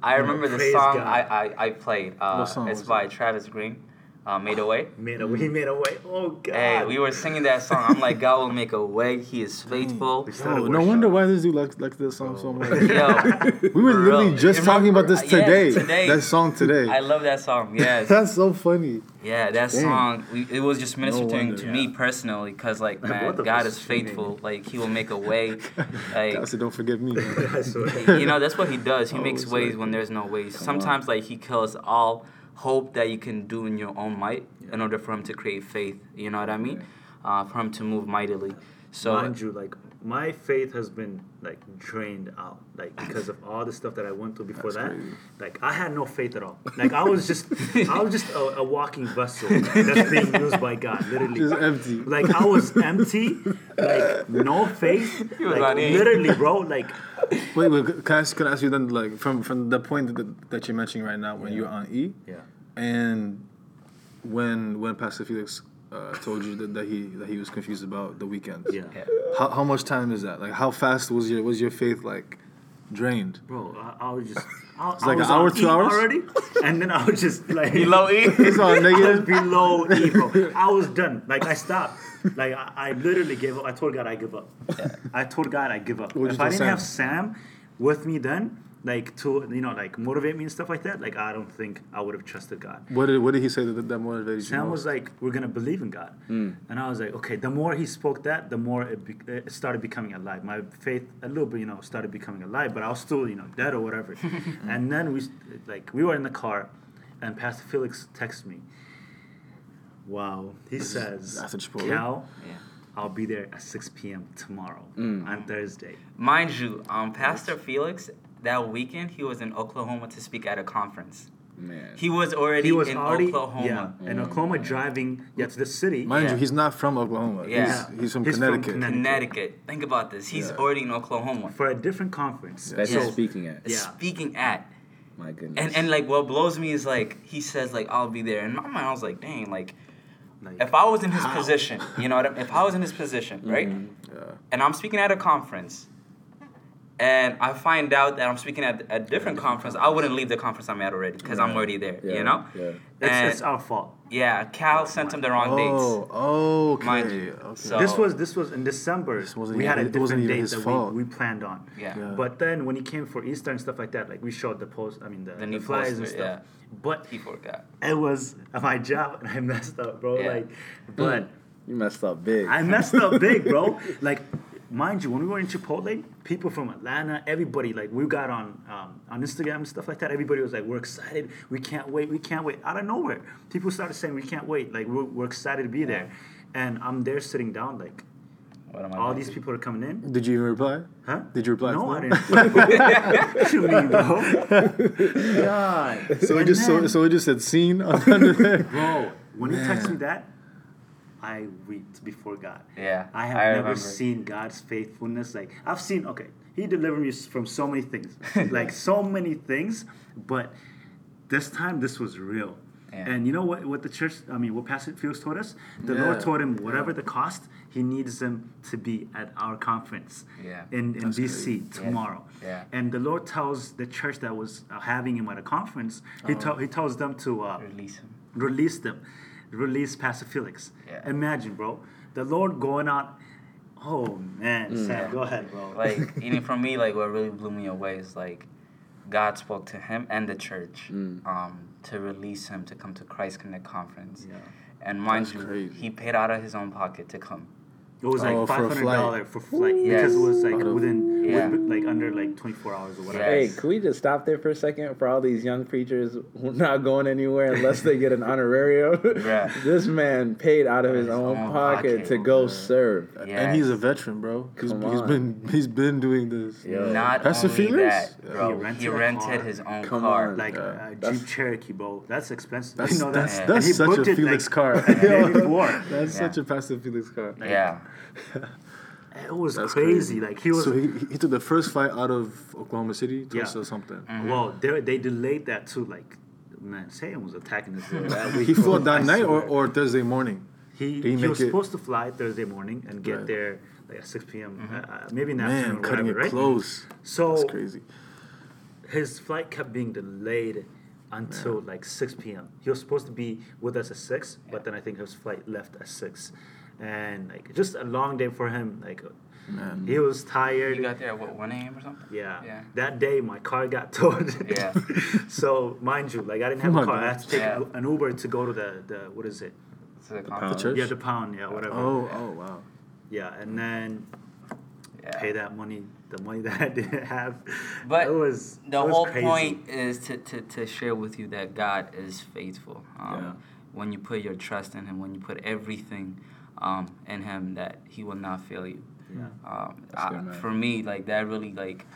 I remember the song I, I, I played. Uh, What song it's was by Travis Green, uh, "Made a Way." Made a way, he made a way. Oh God! Hey, we were singing that song. I'm like, God will make a way. He is faithful. We started Oh, no wonder why this dude likes likes this song so much. Yo, We were literally Bro, just you talking about remember- this yes, today. today. That song today. I love that song. Yes. That's so funny. Yeah, that Dang. song. We, it was just ministering wonder. to me personally, cause like Like, man, God is tuning. faithful. Like He will make a way. Like God said, don't forget me. Man. You know, that's what He does. He Oh, makes ways like- when there's no ways. Sometimes like He kills all hope that you can do in your own might in order for Him to create faith. You know what I mean? Uh, for Him to move mightily. So Mind you, like my faith has been like drained out, like because of all the stuff that I went through before That's that. crazy. Like I had no faith at all. Like I was just, I was just a, a walking vessel that's being used by God, literally. Just empty. Like I was empty, like no faith. Like literally, bro. Like Wait, wait. Can I, ask, can I ask you then, like, from from the point that, that you're mentioning right now, when Yeah. you're on E, yeah. and when when Pastor Felix uh, told you that, that he that he was confused about the weekend. Yeah. yeah. How, how much time is that? Like, how fast was your was your faith like drained? Bro, I, I was just. I, It's I like an hour, on two E hours? already, and then I was just like Below E. It's all I was negative. below E, bro. I was done. Like I stopped. Like I, I literally gave up. I told God I give up. Yeah. I told God I give up. What'd you if I didn't have Sam with me then, like to you know like motivate me and stuff like that, like I don't think I would have trusted God. What did what did he say that that motivated you? Sam was like, "We're gonna believe in God," and I was like, "Okay." The more he spoke that, the more it, be- it started becoming alive. My faith, a little bit, you know, started becoming alive, but I was still, you know, dead or whatever. and then we, like, we were in the car, and Pastor Felix texted me. Wow, he says, after Chipotle? "Cal, Yeah. I'll be there at 6 p.m. tomorrow Mm. on Thursday." Mind you, um, Pastor Felix that weekend he was in Oklahoma to speak at a conference. Man. He was already He was in already, Oklahoma. yeah, in Oklahoma, driving, yeah, to the city. Mind Yeah. you, he's not from Oklahoma. Yeah. He's, he's from He's from Connecticut. Connecticut. Connecticut. Think about this. He's Yeah. already in Oklahoma. for a different conference. That's Yeah. he's speaking at. Yeah. Speaking at. My goodness. And and like what blows me is like he says like I'll be there. In my mind I was like, dang, like Like, if I was in his How? position, you know what I If I was in his position, right? Mhm. yeah. And I'm speaking at a conference and I find out that I'm speaking at a different conference, I wouldn't leave the conference I'm at already because I'm already there. Yeah, You know. Yeah. It's, it's our fault. Yeah, Cal sent him the wrong oh, dates. Oh, okay. Mind you. okay. So- This was this was in December. This wasn't we had a even- it different date his that fault. we, we planned on. Yeah. Yeah. But then when he came for Easter and stuff like that, like we showed the post. I mean the, The the, new flyers and poster, stuff. But He forgot. it was my job and I messed up, bro. Yeah. Like, mm. but You messed up big. I messed up big, bro. Like, mind you, when we were in Chipotle, people from Atlanta, everybody, like, we got on um, on Instagram and stuff like that. Everybody was like, "We're excited. We can't wait. We can't wait." Out of nowhere, people started saying, "We can't wait. Like, we're, we're excited to be there." And I'm there sitting down, like, What am I? all doing? these people are coming in. Did you even reply? Huh? Did you reply? No, to I didn't. what you mean, bro? God. So it just so, then- so it just said scene under there. Bro, when he texted me that, I wept before God. Yeah, I have I never seen God's faithfulness. Like I've seen, okay, He delivered me from so many things, like so many things. But this time, this was real. Yeah. And you know what? What the church, I mean, what Pastor Felix told us, the Yeah. Lord told him, whatever the cost, He needs them to be at our conference Yeah. in in That's DC crazy. tomorrow. Yeah. And the Lord tells the church that was uh, having him at a conference, He Oh. told He tells them to uh, Release him. release them, release Pastor Felix. Yeah. Imagine, bro, the Lord going out. Oh man, Sam, go ahead, bro. Like even for me, like what really blew me away is like God spoke to him and the church Mm. um, to release him to come to Christ Connect conference. Yeah. And mind That's you, crazy. he paid out of his own pocket to come. It was like Oh, for a five hundred dollar for flight Yes. because it was like Out of- within Yeah. with- like under like twenty four hours or whatever. Hey, Yes. can we just stop there for a second for all these young preachers who are not going anywhere unless they get an honorarium? Yeah. this man paid out of his, His own, own pocket, pocket. to go Yeah. serve. And he's a veteran, bro. He's, Come he's on. been he's been doing this. Yeah. Not Pastor only Felix? that, bro, He he rented rented, car. his own Come car. on. Like Yeah. uh, That's- Jeep Cherokee, bro. That's expensive. That's you know that. that's, that's such a Felix like, car. a day before. That's such a Pastor Felix car. yeah. It was That's crazy. Like he was. So he, he took the first flight out of Oklahoma City, Tulsa, Yeah. something. Mm-hmm. Well, they they delayed that too. Like, man, Satan was attacking this girl that week. He flew that I night or, swear. or Thursday morning. he, he he, was it- supposed to fly Thursday morning and get Right. there like at six p.m. Mm-hmm. Uh, uh, maybe in the Man, afternoon or cutting whatever, it right? close. So That's crazy. his flight kept being delayed until like 6 p.m. He was supposed to be with us at 6, Yeah. but then I think his flight left at 6. And like just a long day for him. Like Man. he was tired. You got there at what, 1 a.m. or something? yeah. Yeah. That day my car got towed. Yeah. so mind you, like I didn't have Oh a my car. I had to take Yeah. an Uber to go to the, the what is it? To the pound. church? Yeah, the pound, yeah, whatever. Oh, oh, wow. Yeah, and then Yeah. pay that money, the money that I didn't have. But it was the it was whole crazy. point is to, to, to share with you that God is faithful. Um, Yeah. When you put your trust in Him, when you put everything um, in Him, that He will not fail you. Yeah. Um, I- good, for me, like that really like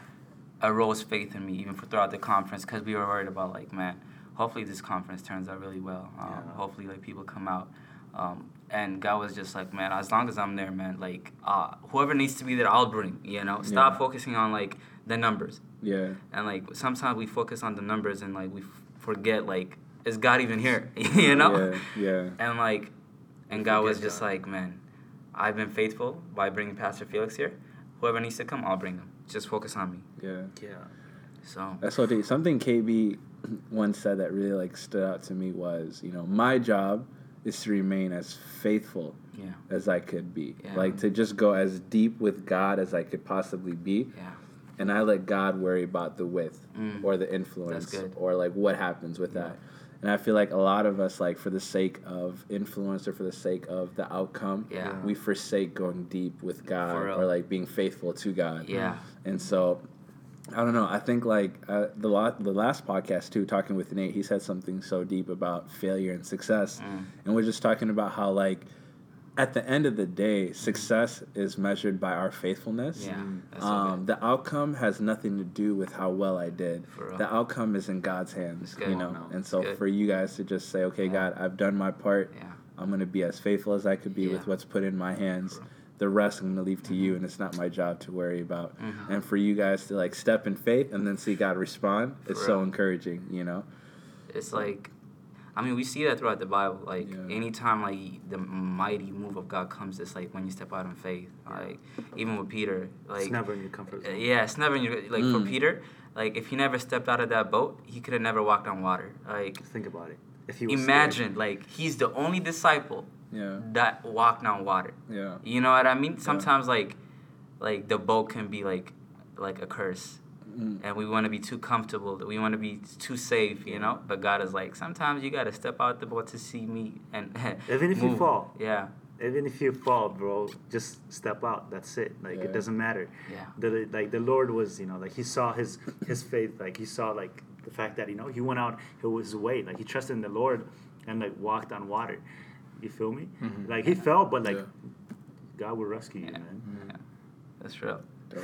arose faith in me, even for throughout the conference, because we were worried about like, man, hopefully this conference turns out really well. Um, Yeah. Hopefully, like people come out. Um, and God was just like, man, as long as I'm there, man, like uh, whoever needs to be there, I'll bring. You know, stop Yeah. focusing on like the numbers. Yeah. And like sometimes we focus on the numbers and like we f- forget like is God even here? you know? Yeah. Yeah. And like and God was just God. like, man, I've been faithful by bringing Pastor Felix here. Whoever needs to come, I'll bring them. Just focus on me. Yeah. Yeah. So That's what they, something KB once said that really like stood out to me was, you know, my job is to remain as faithful yeah, as I could be. Yeah. Like to just go as deep with God as I could possibly be. yeah, And I let God worry about the width Mm. or the influence or like what happens with that. And I feel like a lot of us like for the sake of influence or for the sake of the outcome, Yeah. we forsake going deep with God or like being faithful to God. yeah, And so, I don't know. I think like uh, the la- the last podcast too, talking with Nate, he said something so deep about failure and success, Mm. and we're just talking about how like at the end of the day, success is measured by our faithfulness. yeah. That's Um, good. the outcome has nothing to do with how well I did. For real. The outcome is in God's hands, good. you know. No, and so for you guys to just say, "Okay, Yeah. God, I've done my part. Yeah. I'm gonna be as faithful as I could be Yeah. with what's put in my hands. The rest I'm gonna leave to you, and it's not my job to worry about. Mhm. And for you guys to like step in faith and then see God respond, it's For so encouraging, you know. It's like I mean, we see that throughout the Bible. Like Yeah. anytime like the mighty move of God comes, it's like when you step out in faith. Like even with Peter, like it's never in your comfort zone. yeah, it's never in your like for Mm. Peter. Like if he never stepped out of that boat, he could have never walked on water. Like Think about it. If he was imagine, like he's the only disciple Yeah. that walked on water. Yeah. You know what I mean? Sometimes like like the boat can be like like a curse. Mm. And we want to be too comfortable. We want to be too safe, you know. But God is like, sometimes you got to step out the boat to see me, and Even if you fall. yeah, even if you fall, bro, just step out. That's it. Like Yeah. it doesn't matter. yeah, The like the Lord was, you know, like he saw his his faith, like he saw like the fact that you know he went out his way, like he trusted in the Lord and like walked on water. You feel me? Mhm. Like he fell, but like Yeah. God will rescue you, Yeah. man. that's real. Dope.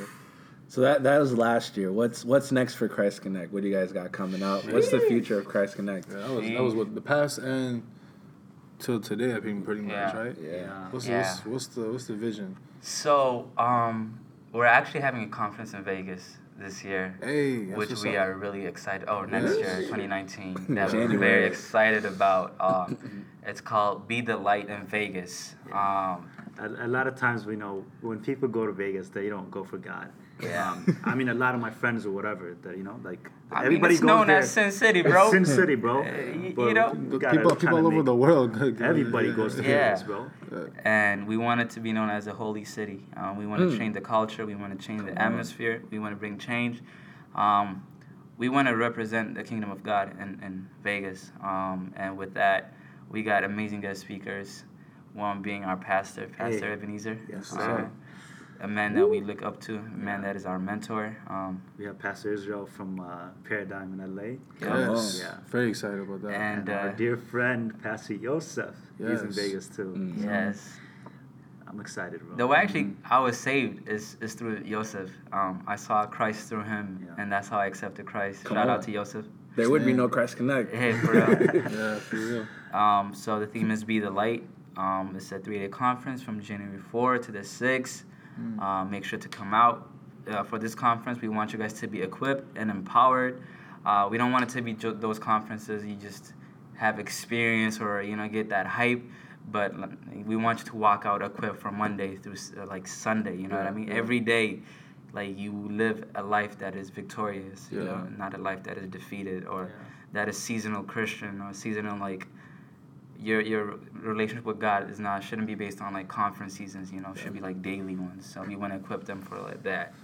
So that that was last year. What's what's next for Christ Connect? What do you guys got coming up? What's the future of Christ Connect? Yeah, that was that was what the past and till today. I think pretty much Yeah. right. Yeah. What's, Yeah. what's what's the what's the vision? So, um, we're actually having a conference in Vegas this year, Hey, which we up. are really excited. Oh, next Yes. year, 2019, that we're very excited about. Um, it's called Be the Light in Vegas. Um, A, a lot of times we know when people go to Vegas, they don't go for God. Yeah. Um, I mean, a lot of my friends or whatever, that you know, like I everybody mean, it's goes known there. as Sin City, It's bro. Sin City, bro. Uh, y- you know, we The gotta people people all over the world. Everybody goes to Yeah. Vegas, bro. and we want it to be known as a holy city. Um, we want to Mm. change the culture. We want to change the Come on. atmosphere. We want to bring change. Um, we want to represent the kingdom of God in, in Vegas. Um, and with that, we got amazing guest speakers. One being our pastor, Pastor Hey. Ebenezer. Yes, Uh, sir. A man that we look up to, a man that is our mentor. Um, We have Pastor Israel from uh, Paradigm in LA. Come Yes, on. Yeah. very excited about that. And, And our uh, dear friend, Pastor Yosef. He's in Vegas too. Mm. yes. I'm excited, bro. The way actually I was saved is, is through Joseph. Um, I saw Christ through him, Yeah. and that's how I accepted Christ. Come Shout on. out to Joseph. There would be no Christ Connect. Hey, for real. yeah, for real. um, so the theme is Be the Light. Um, it's a three day conference from January 4th to the 6th. Mm. Uh, make sure to come out uh, for this conference. We want you guys to be equipped and empowered. Uh, we don't want it to be those conferences you just have experience or you know get that hype, but we want you to walk out equipped from Monday through uh, like Sunday. You know what I mean? yeah. Every day, like you live a life that is victorious. You Yeah. know, not a life that is defeated or Yeah. that is seasonal Christian or seasonal like your your relationship with God is not shouldn't be based on like conference seasons. You know, should be like daily ones. So we want to equip them for like that.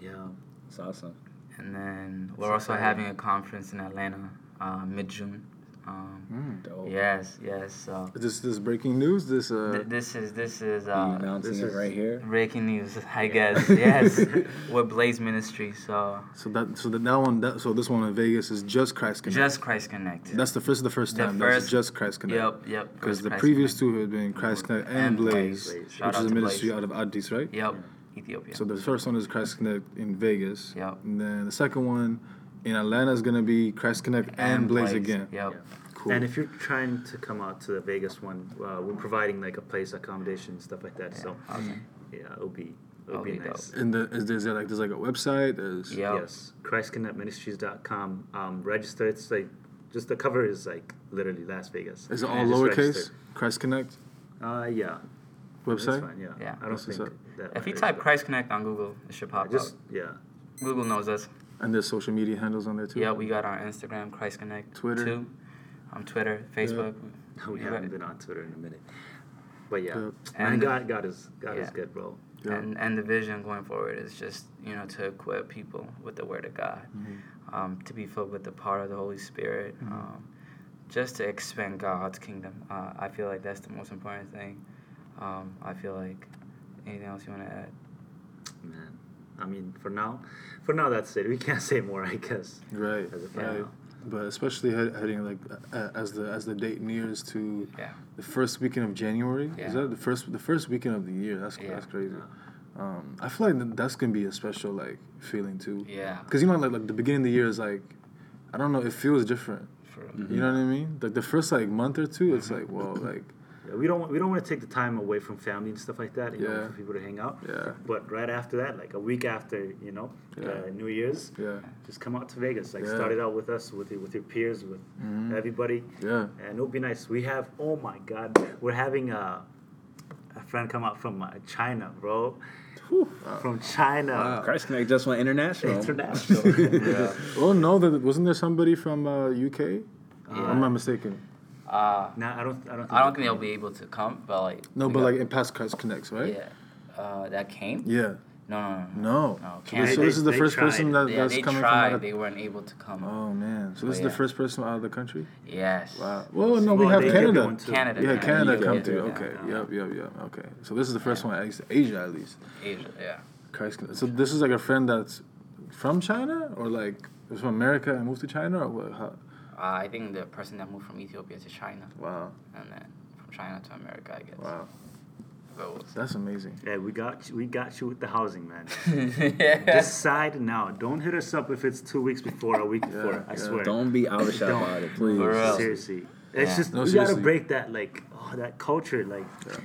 yeah. It's awesome. And then we're That's also exciting. having a conference in Atlanta, uh, mid June. Um, Mm. Dope. yes, yes. So Is this this breaking news? This uh, th- this is this is Are you uh, announcing this it is- right here. breaking news, I guess. yes, with Blaze Ministry. So so that so that, that one that so this one in Vegas is just Christ Connect. just Christ Connect. That's the first the first The time. first- That's just Christ Connect. Yep, yep. Because the Christ previous Connect. two had been Christ Connect and, And Blaze, Blaze. Blaze. Which is a ministry Blaze. out of Addis, right? Yep, Ethiopia. So the first one is Christ Connect in Vegas. Yep. And then the second one in Atlanta is gonna be Christ Connect and, Blaze, again. Yep. Yeah. Cool. And if you're trying to come out to the Vegas one, uh, we're providing like a place, accommodation, stuff like that. So Awesome. yeah, it'll be it'll That'll be, be nice. and the, is, is there like there's like a website? There's Yeah. Yep. Yes, ChristConnectMinistries.com. Um, register. It's like just the cover is like literally Las Vegas. Is it all lowercase? Christ Connect Uh, yeah. That's website. fine. Yeah. Yeah. I don't That's what's think up. that. If you type Christ Connect on Google, it should pop just up. yeah. Google knows us. And there's social media handles on there too. Yeah, we got our Instagram, Christ Connect. Twitter. Too. On Twitter, Facebook. We You haven't got- been on Twitter in a minute. But yeah, Yep. man, And- God, God is God is good, bro. Yeah. And and the vision going forward is just you know to equip people with the Word of God, Mhm. um, to be filled with the power of the Holy Spirit, Mhm. um, just to expand God's kingdom. Uh, I feel like that's the most important thing. Um, I feel like anything else you want to add? Man, I mean, for now, for now that's it. We can't say more, I guess. Right. As of Yeah. Right. now. But especially heading like uh, as the as the date nears to Yeah. the first weekend of January. Yeah. Is that the first the first weekend of the year? That's Yeah. that's crazy. Um, I feel like that's gonna be a special like feeling too. Yeah. Cause you know like like the beginning of the year is like, I don't know, it feels different. For, Mhm. You know what I mean? Like the first like month or two, it's Mhm. like well like Yeah, we don't we don't want to take the time away from family and stuff like that. You know, for people to hang out. Yeah. But right after that, like a week after, you know, Yeah. uh, New Year's, Yeah. just come out to Vegas. Like Yeah. start it out with us, with your, with your peers, with Mhm. everybody, Yeah. and it'll be nice. We have oh my god, we're having a a friend come out from uh, China, bro. From China. Wow. Christ Connect just went international. International. Yeah. Oh no, there, wasn't there somebody from uh, UK? Yeah. Or am I mistaken? Uh, nah, I don't. I don't. Think I don't think they'll be able to come, but like. No, but got- like in past Christ Connects, right? Yeah. Uh, that came. Yeah. No, no, no. No. No, So, Canada. this, so this is the first they person that, Yeah, that's coming tried. from out of. They weren't able to come. Oh man, so But this is the first person out of the country. Yes. Wow. Well, no, we Well, have Canada. Canada. Yeah, Canada Yeah, come yeah, to. yeah. Okay. Yeah. Yep. Yep. Yep. Okay. So this is the first one. at least Asia, at least. Asia. Yeah. Christ. So this is like a friend that's from China, or like is from America and moved to China, or what? How? Uh, I think the person that moved from Ethiopia to China, Wow. and then from China to America, I guess. Wow. So That's amazing. Yeah, we got you, we got you with the housing, man. yeah. Decide now. Don't hit us up if it's two weeks before or a week before. Yeah, I yeah. swear. Don't be Alisha Don't. about it, please. For real. Seriously, it's just No, we seriously. gotta break that like oh that culture like. Yeah.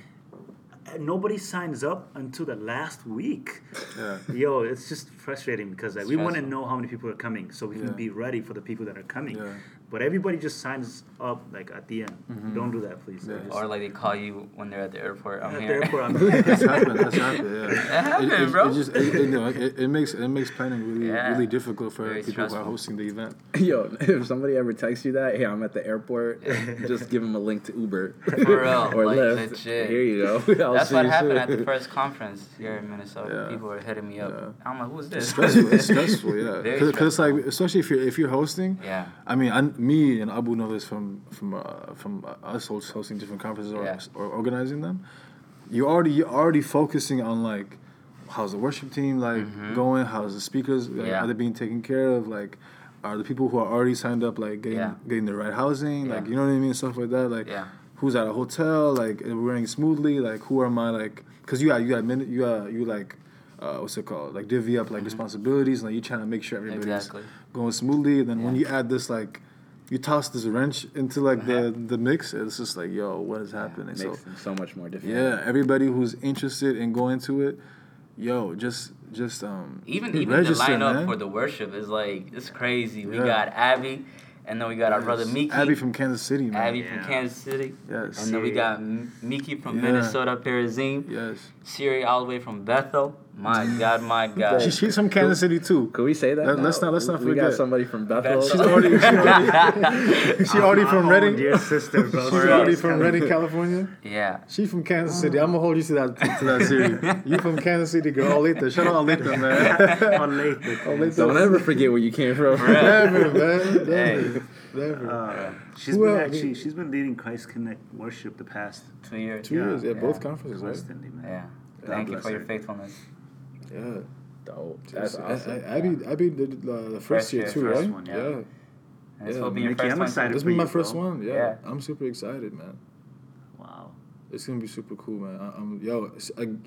Nobody signs up until the last week. Yeah. Yo, it's just frustrating because like, we want to know how many people are coming so we can Yeah. be ready for the people that are coming. Yeah. But everybody just signs up like at the end. Mm-hmm. Don't do that, please. Yeah. Just- Or like they call you when they're at the airport. I'm at the airport, I'm here. That's happened. That's happened. Yeah. happened, it, it, bro. It just it, it, you know, it, it makes it makes planning really Yeah. really difficult for Very people who are hosting the event. Yo, if somebody ever texts you that, hey, I'm at the airport, just give them a link to Uber. For real, or like, Lyft. legit. Here you go. I'll That's what happened soon. at the first conference here in Minnesota. Yeah. People were hitting me up. Yeah. I'm like, who's It's this? stressful. It's stressful. Yeah. Because like especially if you're if you're hosting. Yeah. I mean, I, me and Abu know this from from uh, from uh, us host- hosting different conferences or, Yeah. or organizing them. You already you're already focusing on like how's the worship team like Mhm. going, how's the speakers like, Yeah. are they being taken care of, like are the people who are already signed up like getting Yeah. getting the right housing, like you know what I mean, stuff like that, like Yeah. who's at a hotel, like are we running smoothly, like who are my like because you got you got minute you got you like. Uh, what's it called? Like divvy up like responsibilities, and like you trying to make sure everybody's Mm-hmm. Exactly. going smoothly. And then when you add this like, you toss this wrench into like the the mix, it's just like, yo, what is happening? Makes So it so much more difficult. yeah, everybody who's interested in going to it, yo, just just um Even even register, the lineup man. for the worship is like it's crazy. We Yeah. got Abby, and then we got our brother Yes. Mickey. Abby from Kansas City, man. Abby Yeah. from Kansas City. Yes. And then we got M- Mickey from Yeah. Minnesota, Perazim. Yes. Siri all the way from Bethel. My God, my God. She, she's from Kansas City too. Could we say that? Let- now? let's not- let's not We got somebody from Bethel. Bethel. She's already she already, she already from my Redding. Dear sister, bro. She's For already from Redding, California. yeah. She from Kansas City. I'm gonna hold you to that to that Siri. You from Kansas City, girl. Olathe. Shout out Olathe, man. On late. Don't ever forget where you came from. Never, man. Hey. Never. Never. Uh, she's Who been else? actually she's been leading Christ Connect worship the past Two years. Two years, yeah, yeah. both conferences, right? constantly. Yeah. Thank you bless for your faithfulness. Yeah. Dope. That's I- awesome. I, Abby, Abby did uh, the first, First year year, too, first right? one, yeah. yeah. And this Yeah, will be your Mickey, first I'm one. excited. This will be my first bro. one. Yeah. Yeah. I'm super excited, man. Wow. It's gonna be super cool, man. I, I'm yo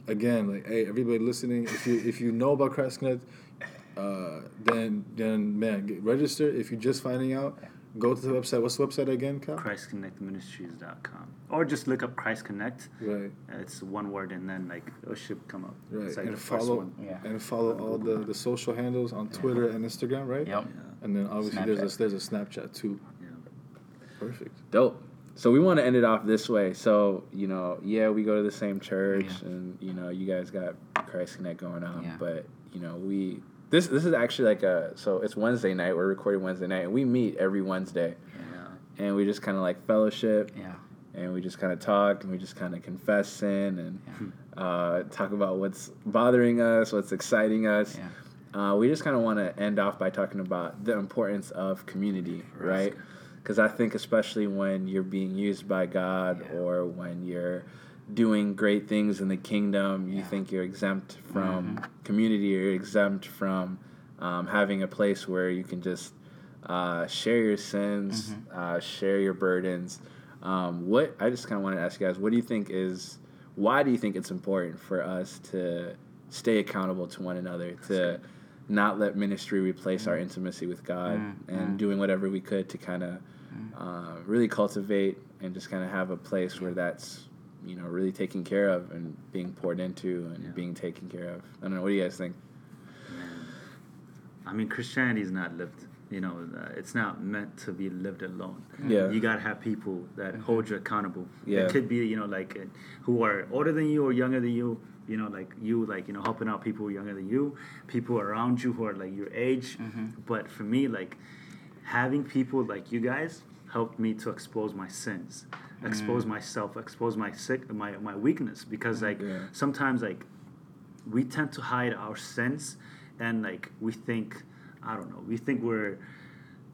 again, like, hey, everybody listening, if you if you know about Christ Connect, uh, then then man, get, register. If you're just finding out, go to the website. What's the website again, Cal? ChristConnectMinistries.com. Or just look up Christ Connect. Right, It's one word and then like it should come up. right, It's like and follow one. Yeah. and follow all the the social handles on Twitter and Instagram, right? Yep. And then obviously there's a there's a Snapchat too. Yeah. Perfect. Dope. So we want to end it off this way. So you know, yeah, we go to the same church, Yeah. and you know, you guys got Christ Connect going on, Yeah. but you know, we this this is actually like a so it's Wednesday night. We're recording Wednesday night, and we meet every Wednesday, Yeah. and we just kind of like fellowship, Yeah. and we just kind of talk, and we just kind of confess sin, and uh, talk about what's bothering us, what's exciting us. Yeah. Uh, we just kind of want to end off by talking about the importance of community, right? Because I think, especially when you're being used by God Yeah. or when you're doing great things in the kingdom, you Yeah. think you're exempt from Mhm. community, you're exempt from um, having a place where you can just uh, share your sins, Mm-hmm. uh, share your burdens. Um, what I just kind of want to ask you guys, what do you think is, why do you think it's important for us to stay accountable to one another, to not let ministry replace our intimacy with God, Mm, and mm. doing whatever we could to kind of uh, really cultivate and just kind of have a place where that's you know really taken care of and being poured into and Yeah. being taken care of. I don't know. What do you guys think? I mean, Christianity is not lived. You know, uh, it's not meant to be lived alone. Yeah. You gotta have people that hold you accountable. Yeah. It could be, you know, like uh, who are older than you or younger than you. You know, like you, like you know, helping out people who are younger than you, people around you who are like your age. But for me, like having people like you guys helped me to expose my sins, expose mm. myself, expose my sick, my my weakness. Because like Yeah. sometimes like we tend to hide our sins and like we think i don't know we think we're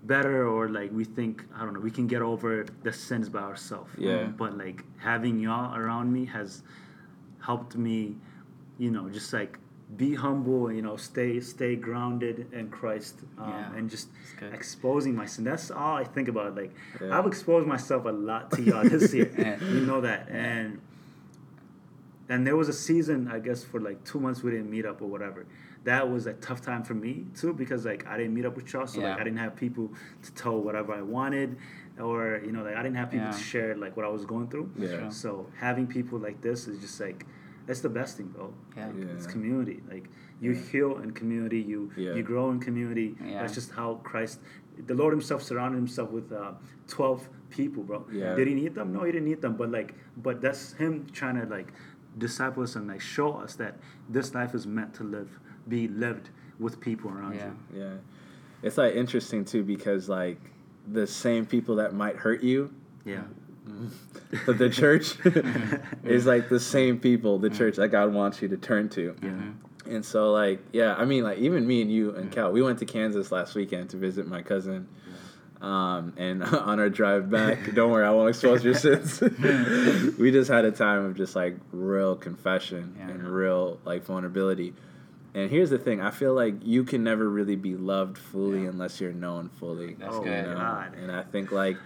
better or like we think i don't know we can get over the sins by ourselves Yeah. but like having y'all around me has helped me you know just like be humble you know stay stay grounded in christ um, Yeah. and just exposing my sin. That's all i think about like Yeah. i've exposed myself a lot to y'all this year. Yeah. you know that. And and there was a season i guess for like two months we didn't meet up or whatever. That was a tough time for me too because like i didn't meet up with y'all so like i didn't have people to tell whatever i wanted or you know like i didn't have people to share like what i was going through. Yeah. So having people like this is just like it's the best thing bro Yeah. Yeah. it's community like you heal in community you Yeah. you grow in community Yeah. that's just how christ the lord himself surrounded himself with uh, 12 people bro Yeah. did he need them no he didn't need them but like but that's him trying to like disciple us and like show us that this life is meant to live be lived with people around Yeah. you Yeah, it's like interesting too because like the same people that might hurt you, yeah but the church is like the same people, the church that God wants you to turn to. yeah And so like yeah, I mean like even me and you and Cal, we went to Kansas last weekend to visit my cousin. Um, and on our drive back, don't worry, I won't expose your sins. we just had a time of just like real confession Yeah. and real like vulnerability. And here's the thing: I feel like you can never really be loved fully Yeah. unless you're known fully. That's Oh, you know? God. And I think like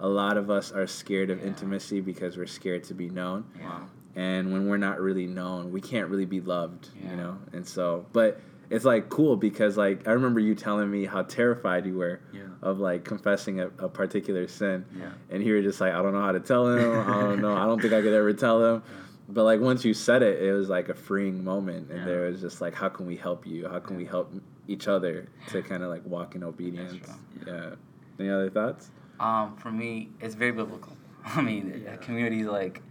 a lot of us are scared of Yeah. intimacy because we're scared to be known. Wow. and when we're not really known we can't really be loved Yeah. you know? And so but it's like cool because like i remember you telling me how terrified you were Yeah. of like confessing a, a particular sin. Yeah. and you were just like i don't know how to tell him. I don't know. I don't think i could ever tell him. But like once you said it it was like a freeing moment. And Yeah. there was just like how can we help you? How can we help each other to kind of like walk in obedience? Yeah. Any other thoughts Um, for me, it's very biblical. I mean, Yeah. the community like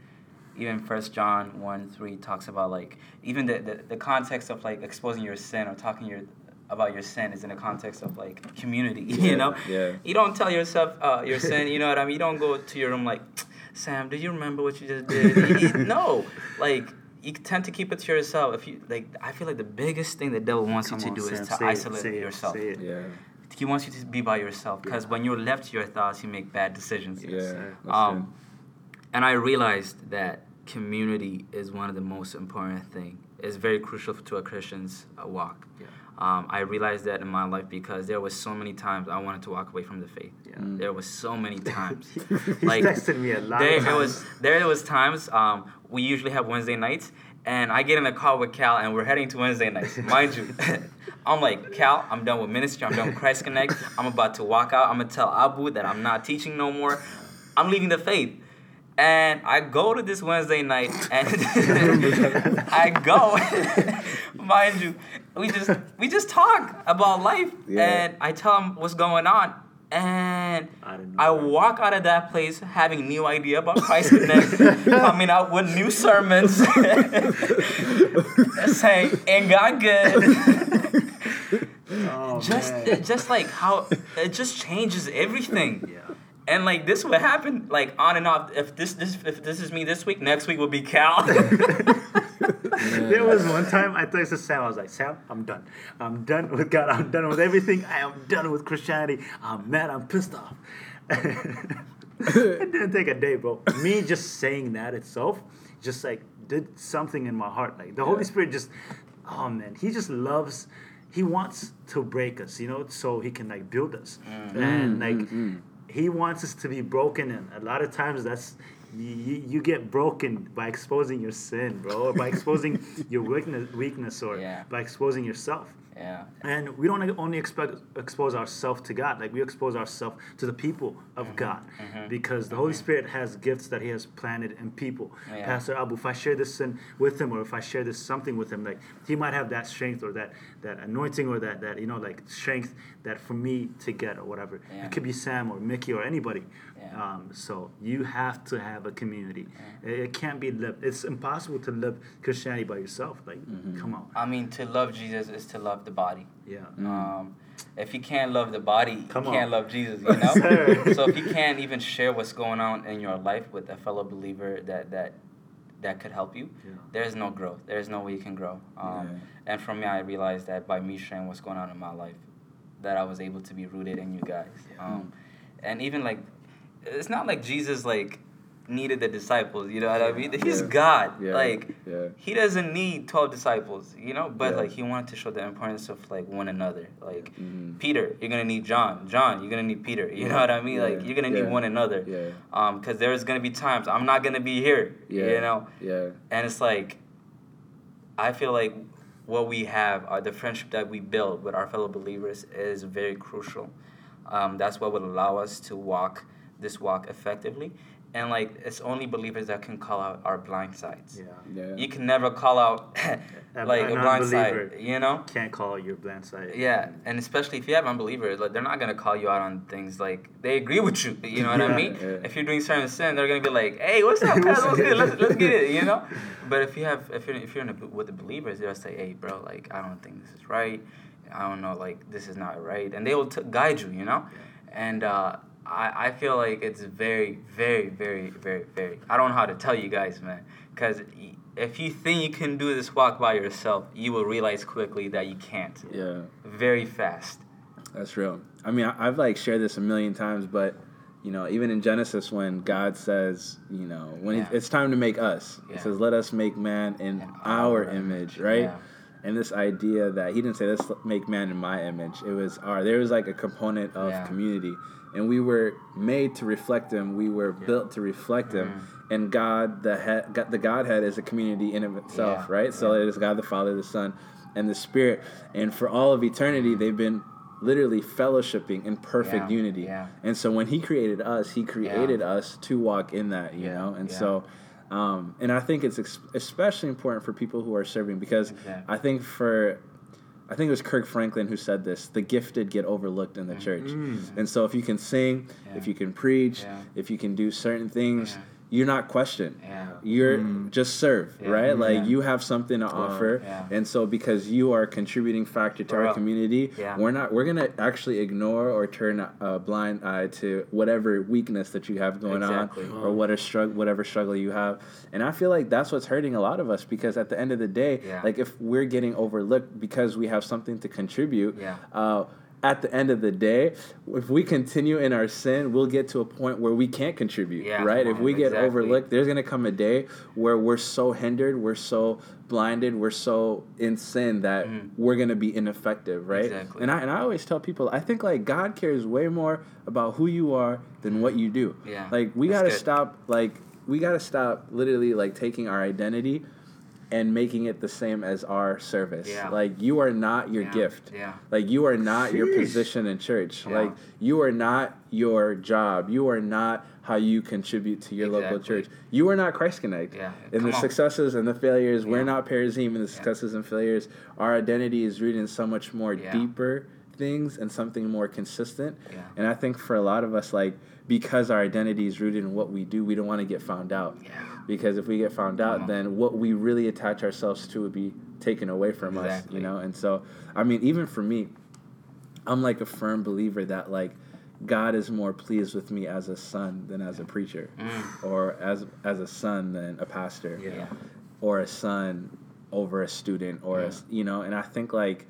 even First John one three talks about like even the, the the context of like exposing your sin or talking your about your sin is in the context of like community. Yeah, You know, yeah. you don't tell yourself uh, your sin. You know what I mean? You don't go to your room like, Sam, do you remember what you just did? You- you- no, like. You tend to keep it to yourself. If you like, I feel like the biggest thing the devil wants Come you to on, do Sam, is to isolate it, yourself. say it. yeah He wants you to be by yourself because Yeah. when you're left to your thoughts, you make bad decisions. yeah that's Um, and I realized that community is one of the most important thing. It's very crucial to a Christian's uh, walk. Yeah. Um, I realized that in my life because there was so many times I wanted to walk away from the faith. Yeah. Mm. There was so many times. he Like, texted me a lot there of it was there was times um, we usually have Wednesday nights and I get in a car with Cal and we're heading to Wednesday nights. Mind you, I'm like, Cal, I'm done with ministry, I'm done with Christ Connect. I'm about to walk out. I'm gonna tell Abu that I'm not teaching no more. I'm leaving the faith. And I go to this Wednesday night and I go mind you, we just we just talk about life Yeah. and I tell him what's going on and I I walk out of that place having new idea about Christ Connect, coming out with new sermons, saying "Ain't God good?" Oh, just, man. just like how it just changes everything. yeah. And like this would happen like on and off. If this this if this is me this week, next week will be Cal. There was one time I texted Sam. I was like, Sam, I'm done. I'm done with God. I'm done with everything. I am done with Christianity. I'm mad. I'm pissed off. it didn't take a day, bro. Me just saying that itself, just like did something in my heart. Like the Holy Spirit just, oh man, He just loves. He wants to break us, you know, so He can like build us, mm. and mm, like. Mm, He wants us to be broken, and a lot of times that's you, you, get broken by exposing your sin, bro, or by exposing your weakness, weakness, or Yeah. by exposing yourself. Yeah. And we don't only expect expose ourselves to God, like we expose ourselves to the people of Mm-hmm. God, because the Holy Spirit has gifts that He has planted in people. Yeah. Pastor Abu, if I share this sin with him, or if I share this something with him, like he might have that strength or that that anointing or that that you know like strength that for me to get or whatever. Yeah. It could be Sam or Mickey or anybody. Yeah. Um, so you have to have a community. It, it can't be lived. It's impossible to live Christianity by yourself. Like, Mm-hmm. come on. I mean, to love Jesus is to love the body. Yeah. Um, if you can't love the body, Come you can't on. love Jesus. You know. So if you can't even share what's going on in your life with a fellow believer that that that could help you, Yeah. there's no growth. There's no way you can grow. Um, Yeah. And for me, I realized that by me sharing what's going on in my life, that I was able to be rooted in you guys. Um, and even like, it's not like Jesus like needed the disciples. You know what I mean? He's Yeah. God. Yeah. Like Yeah. he doesn't need 12 disciples you know but like he wanted to show the importance of like one another like Mhm. peter you're gonna need john john you're gonna need peter you know what i mean like you're gonna need one another Yeah. um because there's gonna be times i'm not gonna be here Yeah. you know Yeah. and it's like i feel like what we have uh, the friendship that we build with our fellow believers is very crucial um, that's what would allow us to walk this walk effectively and like it's only believers that can call out our blind sides Yeah. Yeah. you can never call out like a a blind side, you know? Can't call your blind side. Yeah, and especially if you have unbelievers, like they're not gonna call you out on things like they agree with you. You know what I mean? Yeah. If you're doing certain sin, they're gonna be like, "Hey, what's up, guys? What's good? Let's, let's get it." You know. But if you have, if you're if you're in a, with the believers, they'll say, "Hey, bro, like I don't think this is right. I don't know, like this is not right," and they will t- guide you. You know, and. uh I, I feel like it's very, very, very, very, very. I don't know how to tell you guys, man. Because if you think you can do this walk by yourself, you will realize quickly that you can't. Yeah. Very fast. That's real. I mean, I, I've like shared this a million times, but you know, even in Genesis, when God says, you know, when Yeah. it's time to make us, Yeah. He says, "Let us make man in, our, our image," right? yeah. And this idea that He didn't say, "Let's make man in my image." It was our. There was like a component of community, and we were made to reflect Him. We were built to reflect Him. Mm-hmm. And God, the head, the Godhead is a community in of itself, Yeah, right? So it is God the Father, the Son, and the Spirit. And for all of eternity, they've been literally fellowshipping in perfect Yeah, unity. yeah. And so when he created us, he created us to walk in that, you Yeah, know? And yeah. so um, and I think it's ex- especially important for people who are serving because Exactly. I think for I think it was Kirk Franklin who said this, the gifted get overlooked in the church. And so if you can sing, Mm. Yeah. if you can preach, Yeah. if you can do certain things. You're not questioned. Yeah. You're mm. just serve, Yeah. right? Mm-hmm. Like Yeah. you have something to offer, Yeah. and so because you are a contributing factor to For our community, Yeah. we're not we're gonna actually ignore or turn a blind eye to whatever weakness that you have going Exactly. on, or what a struggle, whatever struggle you have. And I feel like that's what's hurting a lot of us because at the end of the day, Yeah. like if we're getting overlooked because we have something to contribute, Yeah. uh, at the end of the day, if we continue in our sin, we'll get to a point where we can't contribute, Yeah, right? If we get exactly. overlooked, there's gonna come a day where we're so hindered, we're so blinded, we're so in sin that mm-hmm. we're gonna be ineffective, right? Exactly. And I and I always tell people, I think like God cares way more about who you are than what you do. Yeah, Like we gotta stop like we gotta stop literally like taking our identity and making it the same as our service. Yeah. Like you are not your Yeah, gift. yeah. Like you are not your position in church. Yeah. Like you are not your job. You are not how you contribute to your local Exactly. church. You are not Christ Connect. Yeah. In Come the on. successes and the failures, we're not Perazim in the successes and failures. Our identity is rooted in so much more Yeah. deeper things and something more consistent. Yeah. And I think for a lot of us, like because our identity is rooted in what we do, we don't want to get found out. Yeah. Because if we get found out, Mhm. then what we really attach ourselves to would be taken away from us. You know, and so I mean, even for me, I'm like a firm believer that like God is more pleased with me as a son than as a preacher, Mm. or as as a son than a pastor, Yeah. Or a son over a student, or a Yeah. s you know. And I think like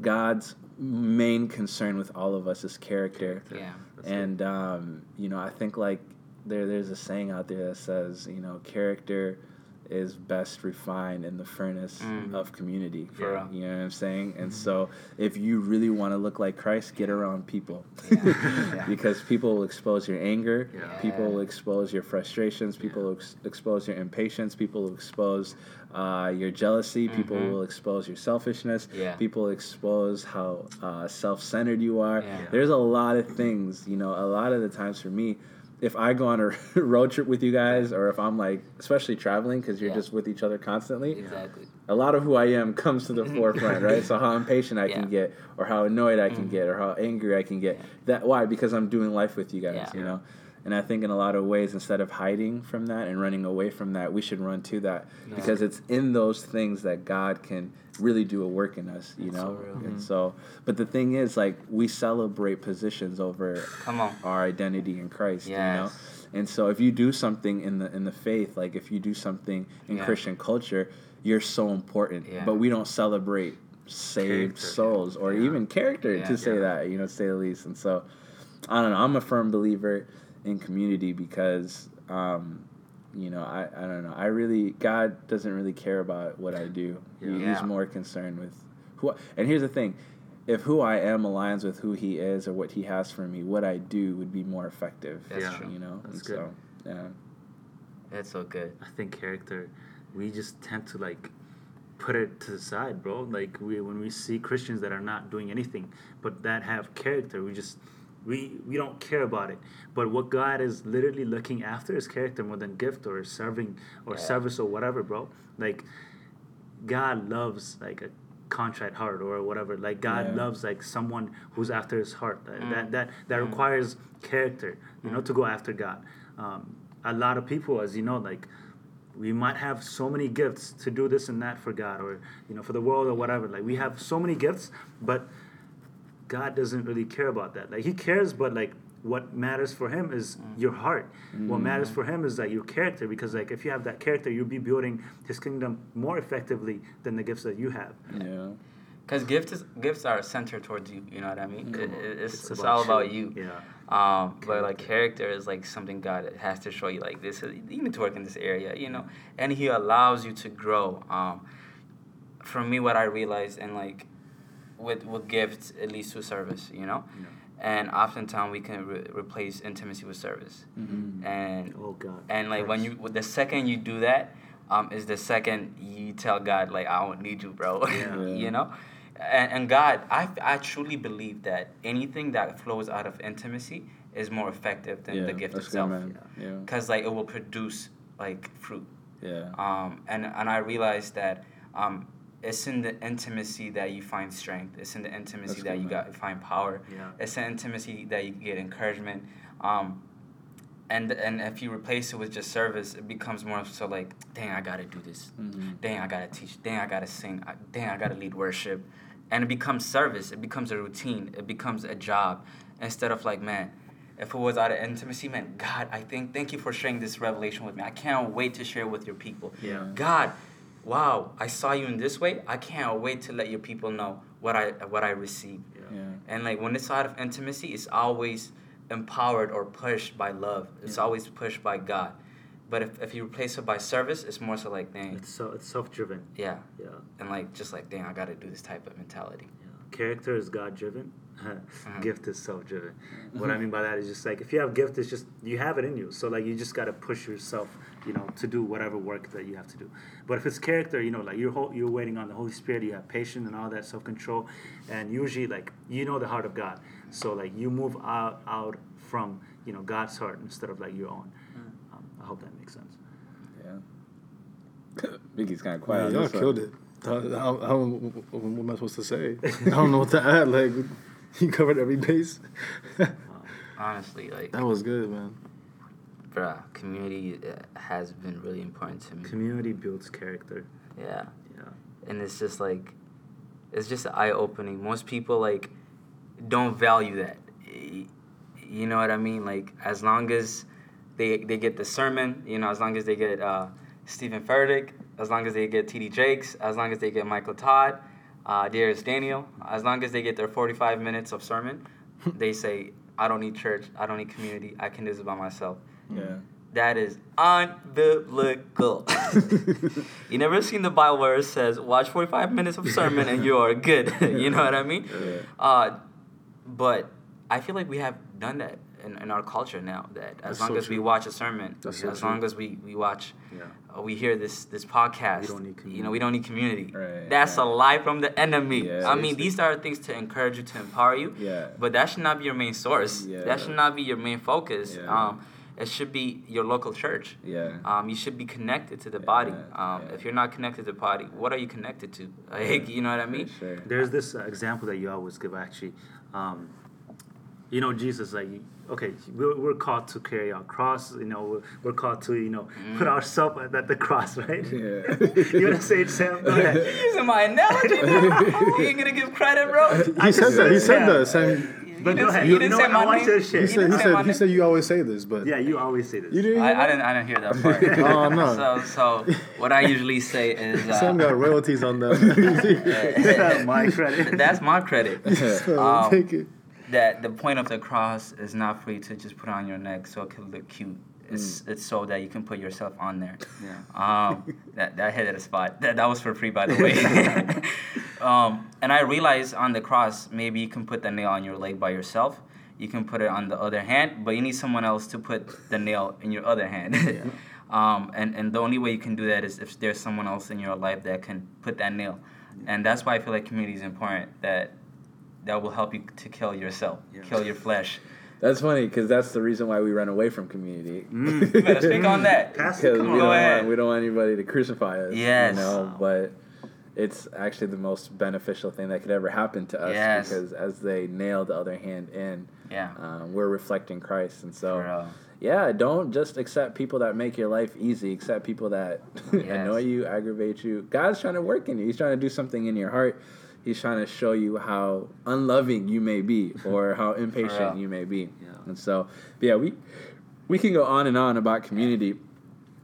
God's main concern with all of us is character, Yeah. And um, you know I think like there there's a saying out there that says you know character is best refined in the furnace Mm. of community. For real. You know what I'm saying? And so, if you really want to look like Christ, get around people. Yeah. because people will expose your anger, Yeah. people will expose your frustrations, people will ex- expose your impatience, people will expose uh, your jealousy, people Mhm. will expose your selfishness, Yeah. people expose how uh, self centered you are. Yeah. There's a lot of things, you know, a lot of the times for me. If I go on a road trip with you guys, or if I'm like, especially traveling, because you're Yeah. just with each other constantly, Exactly. a lot of who I am comes to the forefront, right? So how impatient I Yeah. can get, or how annoyed I can Mhm. get, or how angry I can get. That why? Because I'm doing life with you guys, you know. And I think in a lot of ways, instead of hiding from that and running away from that, we should run to that Yeah. because it's in those things that God can really do a work in us, you That's so know. real. and Mhm. so, but the thing is, like, we celebrate positions over Come on. our identity in Christ, you know. Yes. And so if you do something in the in the faith, like if you do something in Yeah. Christian culture, you're so important. Yeah. But we don't celebrate saved Character. souls or Yeah. even character Yeah. to say Yeah. that, you know, to say the least. And so I don't know, I'm a firm believer in community because um, you know, I, I don't know. I really God doesn't really care about what I do. He- Yeah. He's Yeah. more concerned with who I, and here's the thing. If who I am aligns with who he is or what he has for me, what I do would be more effective. That's Yeah. true. You know? That's And good. So, yeah. That's so good. I think character, we just tend to like put it to the side, bro. Like we when we see Christians that are not doing anything but that have character, we just we we don't care about it. But what God is literally looking after is character more than gift or serving or Yeah. service or whatever, bro. Like God loves like a contrite heart or whatever. Like God Yeah. loves like someone who's after His heart. That Mm. that that, that Mm. requires character, you know, to go after God. Um, a lot of people, as you know, like we might have so many gifts to do this and that for God or you know for the world or whatever. Like we have so many gifts, but God doesn't really care about that. Like He cares, but like what matters for Him is your heart. What matters for Him is like your character, because like if you have that character, you'll be building His kingdom more effectively than the gifts that you have. Yeah. Because gifts is, gifts are centered towards you. You know what I mean? It- it's, It's it's, about all about you. you. Yeah. Um, but like character is like something God has to show you. Like this, is, you need to work in this area. You know, and He allows you to grow. Um, for me, what I realized and like with with gifts, it leads to service. You know, Yeah. and oftentimes we can re- replace intimacy with service. Mm-hmm. And Oh God. and like when you the second you do that, um, is the second you tell God like I don't need you, bro. Yeah. You know, and, and God, I I truly believe that anything that flows out of intimacy is more effective than yeah, the gift itself, Good, man. Yeah. because like it will produce like fruit. Yeah. Um, and and I realized that um, it's in the intimacy that you find strength. It's in the intimacy That's that you man. got find power. Yeah. It's an intimacy that you get encouragement. Um, and and if you replace it with just service, it becomes more so like, dang, I gotta do this. Mhm. Dang, I gotta teach. Dang, I gotta sing. I- Dang, I gotta lead worship. And it becomes service. It becomes a routine. It becomes a job instead of like, man, if it was out of intimacy, man, God, I think thank you for sharing this revelation with me. I can't wait to share it with your people. Yeah. God, wow, I saw you in this way. I can't wait to let your people know what I what I receive. Yeah. Yeah. And like when it's out of intimacy, it's always empowered or pushed by love. It's Yeah. always pushed by God. But if, if you replace it by service, it's more so like, dang, It's so it's self driven. yeah. Yeah. And like just like, dang, I gotta do this type of mentality. Yeah. Character is God driven. Uh-huh. Gift is self driven. What I mean by that is just like if you have gift, it's just you have it in you. So like you just gotta push yourself, you know, to do whatever work that you have to do. But if it's character, you know, like you're ho- you're waiting on the Holy Spirit, you have patience and all that self control, and usually like you know the heart of God. So like you move out out from you know God's heart instead of like your own. Um, I hope that makes sense. Yeah. Vicky's kind of quiet. Man, y'all this killed it. I, I, I, don't- what am I supposed to say? I don't know what to add. Like, you covered every base. Honestly, like, that was good, man. Bruh, community uh, has been really important to me. Community builds character. Yeah. Yeah. and it's just like it's just eye opening. Most people like don't value that. You know what I mean? Like as long as they they get the sermon, you know, as long as they get uh, Steven Furtick, as long as they get T.D. Jakes, as long as they get Michael Todd, uh, Dharius Daniel, as long as they get their 45 minutes of sermon, they say, I don't need church, I don't need community, I can do this by myself. Yeah. that is unbiblical. you never seen the Bible where it says, watch 45 minutes of sermon and you are good. you know what I mean? Yeah. Uh, but I feel like we have done that in, in our culture now. That as That's long so as we watch a sermon, That's as so true. long as we, we watch, Yeah. uh, we hear this this podcast, We don't need you know, we don't need community. Right, That's a lie from the enemy. Yeah, I mean, these are things to encourage you, to empower you. Yeah. But that should not be your main source. Yeah. That should not be your main focus. Yeah. Um, it should be your local church. Yeah. Um, you should be connected to the body. Yeah, Um, yeah. If you're not connected to the body, what are you connected to? Like, you know what I mean? Sure. There's this uh, example that you always give actually. Um, you know, Jesus, like, okay, we're, we're called to carry our cross. You know, we're, we're called to, you know, put ourselves at, at the cross, right? Yeah. you want to say it, Sam? Go ahead. Using my analogy, now? you ain't gonna give credit, bro. He said that. He said Yeah. that. Sam, But You go ahead. say- You, you didn't know say what? my I want name. you he share. You said. didn't He say my said. He name. said you always say this, but Yeah, you always say this. you didn't. I, I didn't. I didn't hear that part. Oh no. So, so what I usually say is, uh, Sam got royalties on that. My credit. that's my credit. So Um, take it. that the point of the cross is not for you to just put on your neck so it can look cute. It's Mm. it's so that you can put yourself on there. Yeah. Um, that that hit at a spot. That that was for free, by the way. Um, and I realized on the cross, maybe you can put the nail on your leg by yourself. You can put it on the other hand, but you need someone else to put the nail in your other hand. um, and and the only way you can do that is if there's someone else in your life that can put that nail. And that's why I feel like community is important. That that will help you to kill yourself, Yeah. kill your flesh. That's funny because that's the reason why we run away from community. You better speak on that. Pastor, Because come we on. don't want we don't want anybody to crucify us. Yes. You know, but it's actually the most beneficial thing that could ever happen to us Yes. because as they nail the other hand in, Yeah. um, we're reflecting Christ, and so. Yeah, don't just accept people that make your life easy. Accept people that Yes. annoy you, aggravate you. God's trying to work in you. He's trying to do something in your heart. He's trying to show you how unloving you may be or how impatient you may be. Yeah. And so, yeah, we we can go on and on about community.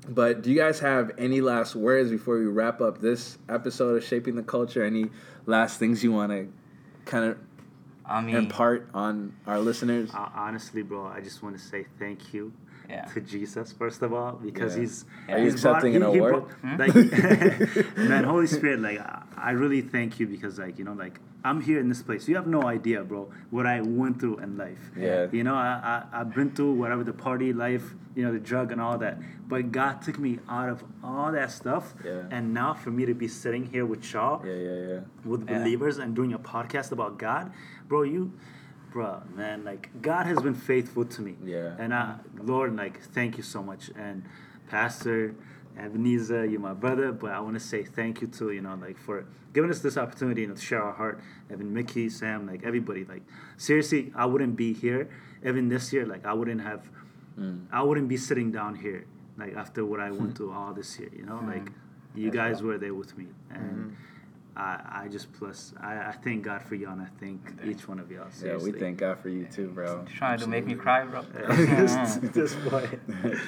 But do you guys have any last words before we wrap up this episode of Shaping the Culture? Any last things you want to kind of I mean, impart on our listeners? Uh, honestly, bro, I just want to say thank you yeah. to Jesus first of all because Yeah. he's Are you he's accepting an award? brought- like man, Holy Spirit, like I, I really thank you because like you know like I'm here in this place. You have no idea, bro, what I went through in life. Yeah. You know, I, I I've been through whatever the party life, you know, the drug and all that. But God took me out of all that stuff. Yeah. And now for me to be sitting here with y'all Yeah, yeah, yeah. with Yeah. believers and doing a podcast about God, bro, you, bro, man, like God has been faithful to me. Yeah. And I, Lord, like, thank you so much. And Pastor Ebenezer, you're my brother, but I want to say thank you to you know like for giving us this opportunity you know, to share our heart. Evan, Mickey, Sam, like everybody, like seriously, I wouldn't be here even this year. Like I wouldn't have, Mm. I wouldn't be sitting down here like after what I went through all this year. You know, like you guys were there with me and. I, I just plus I, I thank God for y'all and I thank each one of y'all. Yeah, we thank God for you too, bro. You trying to make me cry, bro? At this point.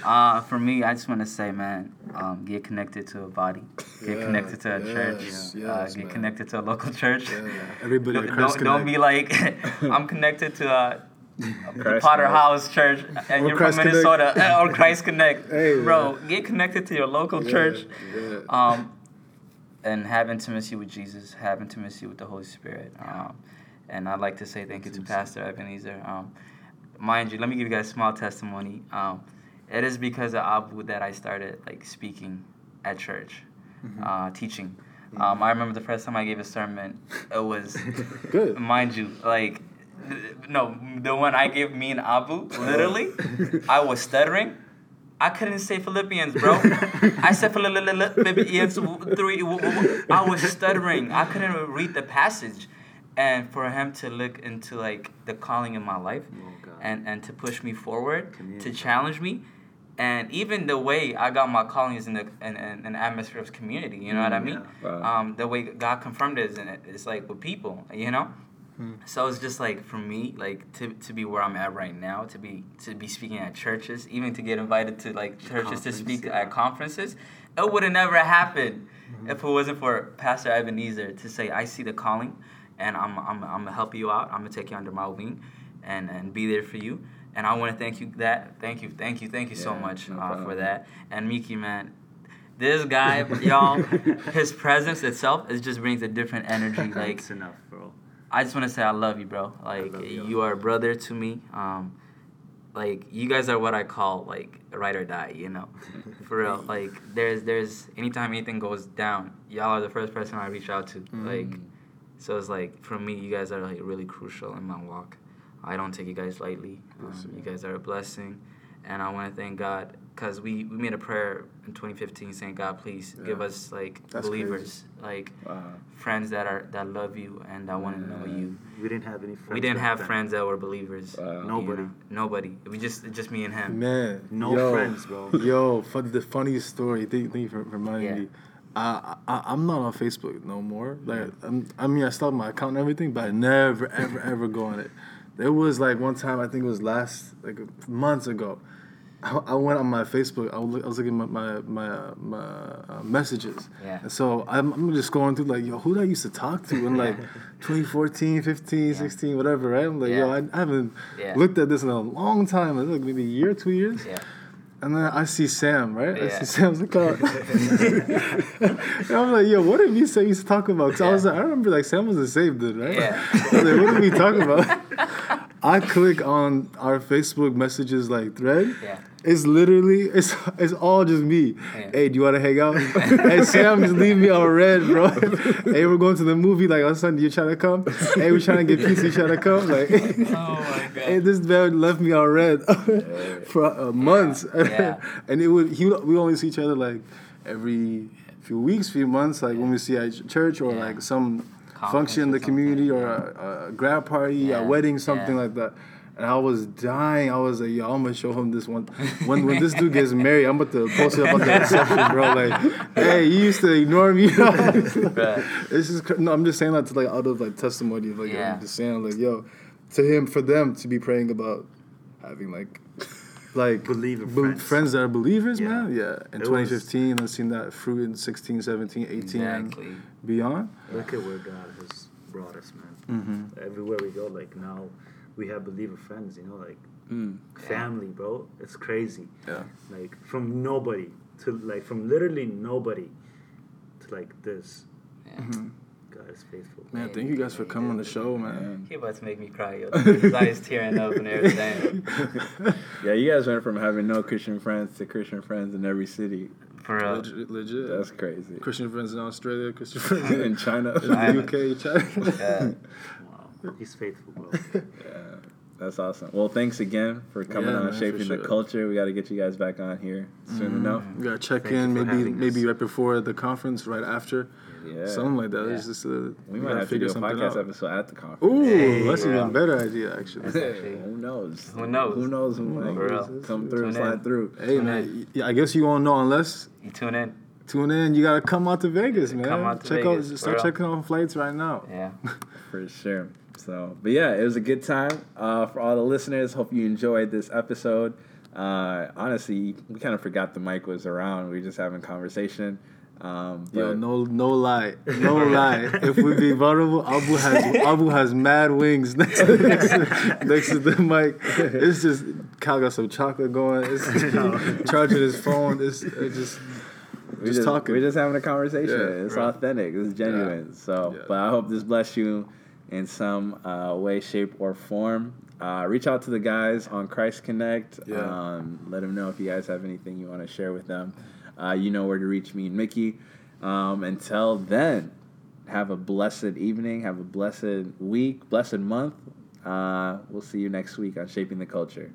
uh, for me, I just want to say, man, um, get connected to a body, get Yeah, connected to a church, yes, uh, get man. connected to a local church. Yeah, everybody Don't, don't, don't be like, I'm connected to uh, the Christ Potter Connect. House Church, and Or you're Christ from Minnesota, eh, or Christ Connect, Hey, bro. Get connected to your local Yeah, church. yeah. um, and have intimacy with Jesus, have intimacy with the Holy Spirit. Um, and I'd like to say thank you to Pastor Ebenezer. Um, mind you, let me give you guys a small testimony. Um, it is because of Abu that I started like speaking at church, uh, teaching. Um, I remember the first time I gave a sermon, it was, Good. mind you, like, th- no, the one I gave me and Abu, literally, I was stuttering. I couldn't say Philippians, bro. I said Philippians three. I was stuttering. I couldn't read the passage, and for him to look into like the calling in my life, Oh, and and to push me forward, to challenge me, and even the way I got my calling is in the in, in an atmosphere of community. You know what I Mm, mean? yeah. Wow. Um, the way God confirmed it is in it. It's like with people. You know. So it's just like for me, like to, to be where I'm at right now, to be to be speaking at churches, even to get invited to like churches to speak yeah. at conferences, it would have never happened if it wasn't for Pastor Ebenezer to say, I see the calling and I'm I'm I'm gonna help you out, I'm gonna take you under my wing and, and be there for you. and I want to thank you that thank you thank you thank you so much no uh, for that. And Mickey man, this guy y'all, his presence itself is just brings a different energy. Like It's enough, bro. I just want to say I love you, bro. Like you. you are a brother to me. Um, like you guys are what I call like ride or die. You know, for real. Like there's there's anytime anything goes down, y'all are the first person I reach out to. Mm. Like so it's like for me, you guys are like really crucial in my walk. I don't take you guys lightly. Um, Yes, you guys are a blessing, and I want to thank God because we we made a prayer in 2015 saying God please give us like That's believers like Wow. friends that are that love you and that want to know you We didn't have any friends. we didn't have then. friends that were believers. Wow. you Nobody. know? Nobody. We just just me and him. Man, No yo, friends, bro. Yo, fun, the funniest story. Thank, thank you for reminding Yeah. me. I, I I'm not on Facebook no more. Like I'm, I mean, I stopped my account and everything, but I never ever ever go on it. There was like one time I think it was last like months ago. I, I went on my Facebook. I was, look, I was looking at my my uh, my uh, messages. Yeah. And so I'm, I'm just going through like yo, who did I used to talk to in like 2014, 15, 16, whatever, right? I'm like yo, I, I haven't Yeah. looked at this in a long time. It's Like maybe a year, two years. Yeah. And then I see Sam, right? Yeah. I see Sam's account. and I'm like, yo, what did we say used to talk about? Because I was like, I remember like Sam was a saved dude, right? Yeah. I was like, what did we talk about? I click on our Facebook messages like thread. Yeah. It's literally it's it's all just me. Yeah. Hey, do you want to hang out? hey, Sam, just leave me on read, bro. hey, we're going to the movie. Like, on Sunday, you trying to come? hey, we're trying to get pizza. You trying to come? Like, Oh my god. Hey, this man left me on read for uh, months, Yeah. and it would he would, we only see each other like every few weeks, few months, like when we see at church or Yeah. like some function in the community or a, a grad party, Yeah. a wedding, something Yeah. like that. And I was dying. I was like, yo, I'm gonna show him this one. When when this dude gets married, I'm about to post it about on the reception, bro. Like, hey, you used to ignore me. Right. It's just cr- no. I'm just saying that to like out of like testimony of like Yeah. I'm just saying like yo, to him for them to be praying about having like like Believer bel- friends. friends that are believers, Yeah. man. Yeah. In It was- 2015, I've seen that fruit in 16, 17, 18, Exactly. and beyond. Look at where God has brought us, man. Mm-hmm. Everywhere we go, like now, we have believer friends. You know, like Mm. family, bro. It's crazy. Yeah. Like from nobody to like from literally nobody to like this. Yeah. God is faithful. Man, thank you guys for coming on the show, man. He about to make me cry, yo. His eyes tearing up and everything. Yeah, you guys went from having no Christian friends to Christian friends in every city. For real. Legit, legit. That's crazy. Christian friends in Australia, Christian friends in in, China. in the UK, China. Yeah. Wow, he's faithful, bro. Yeah, that's awesome. Well, thanks again for coming Yeah, on man, for shaping the culture. We got to get you guys back on here soon enough. We gotta check Thank in, maybe maybe us. right before the conference, right after, Yeah, something like that. Yeah. It's just uh, we might have to do a podcast out. episode at the conference. Ooh, Hey, that's bro. even better idea, actually. actually- who knows? Who knows? Who knows? Who might For real. come through, Tune slide in. through. Hey man, yeah, I guess you won't know unless You tune in. tune in. You gotta come out to Vegas, man. Come out to Check Vegas, out, start checking on flights right now. Yeah. For sure. So, but yeah, it was a good time uh, for all the listeners. Hope you enjoyed this episode. Uh, honestly, we kind of forgot the mic was around. We were just having conversation. Um, but Yo, no, no lie, no lie. If we be vulnerable, Abu has Abu has mad wings next to, next, to, next to the mic. It's just Cal got some chocolate going. It's charging his phone. It's, it's just we just talking. We're just having a conversation. Yeah, it's right. authentic. It's genuine. So, Yeah. but I hope this bless you in some uh, way, shape, or form. Uh, reach out to the guys on Christ Connect. Yeah. Um, let them know if you guys have anything you want to share with them. Uh, you know where to reach me and Mickey. Um, until then, have a blessed evening. Have a blessed week, blessed month. Uh, we'll see you next week on Shaping the Culture.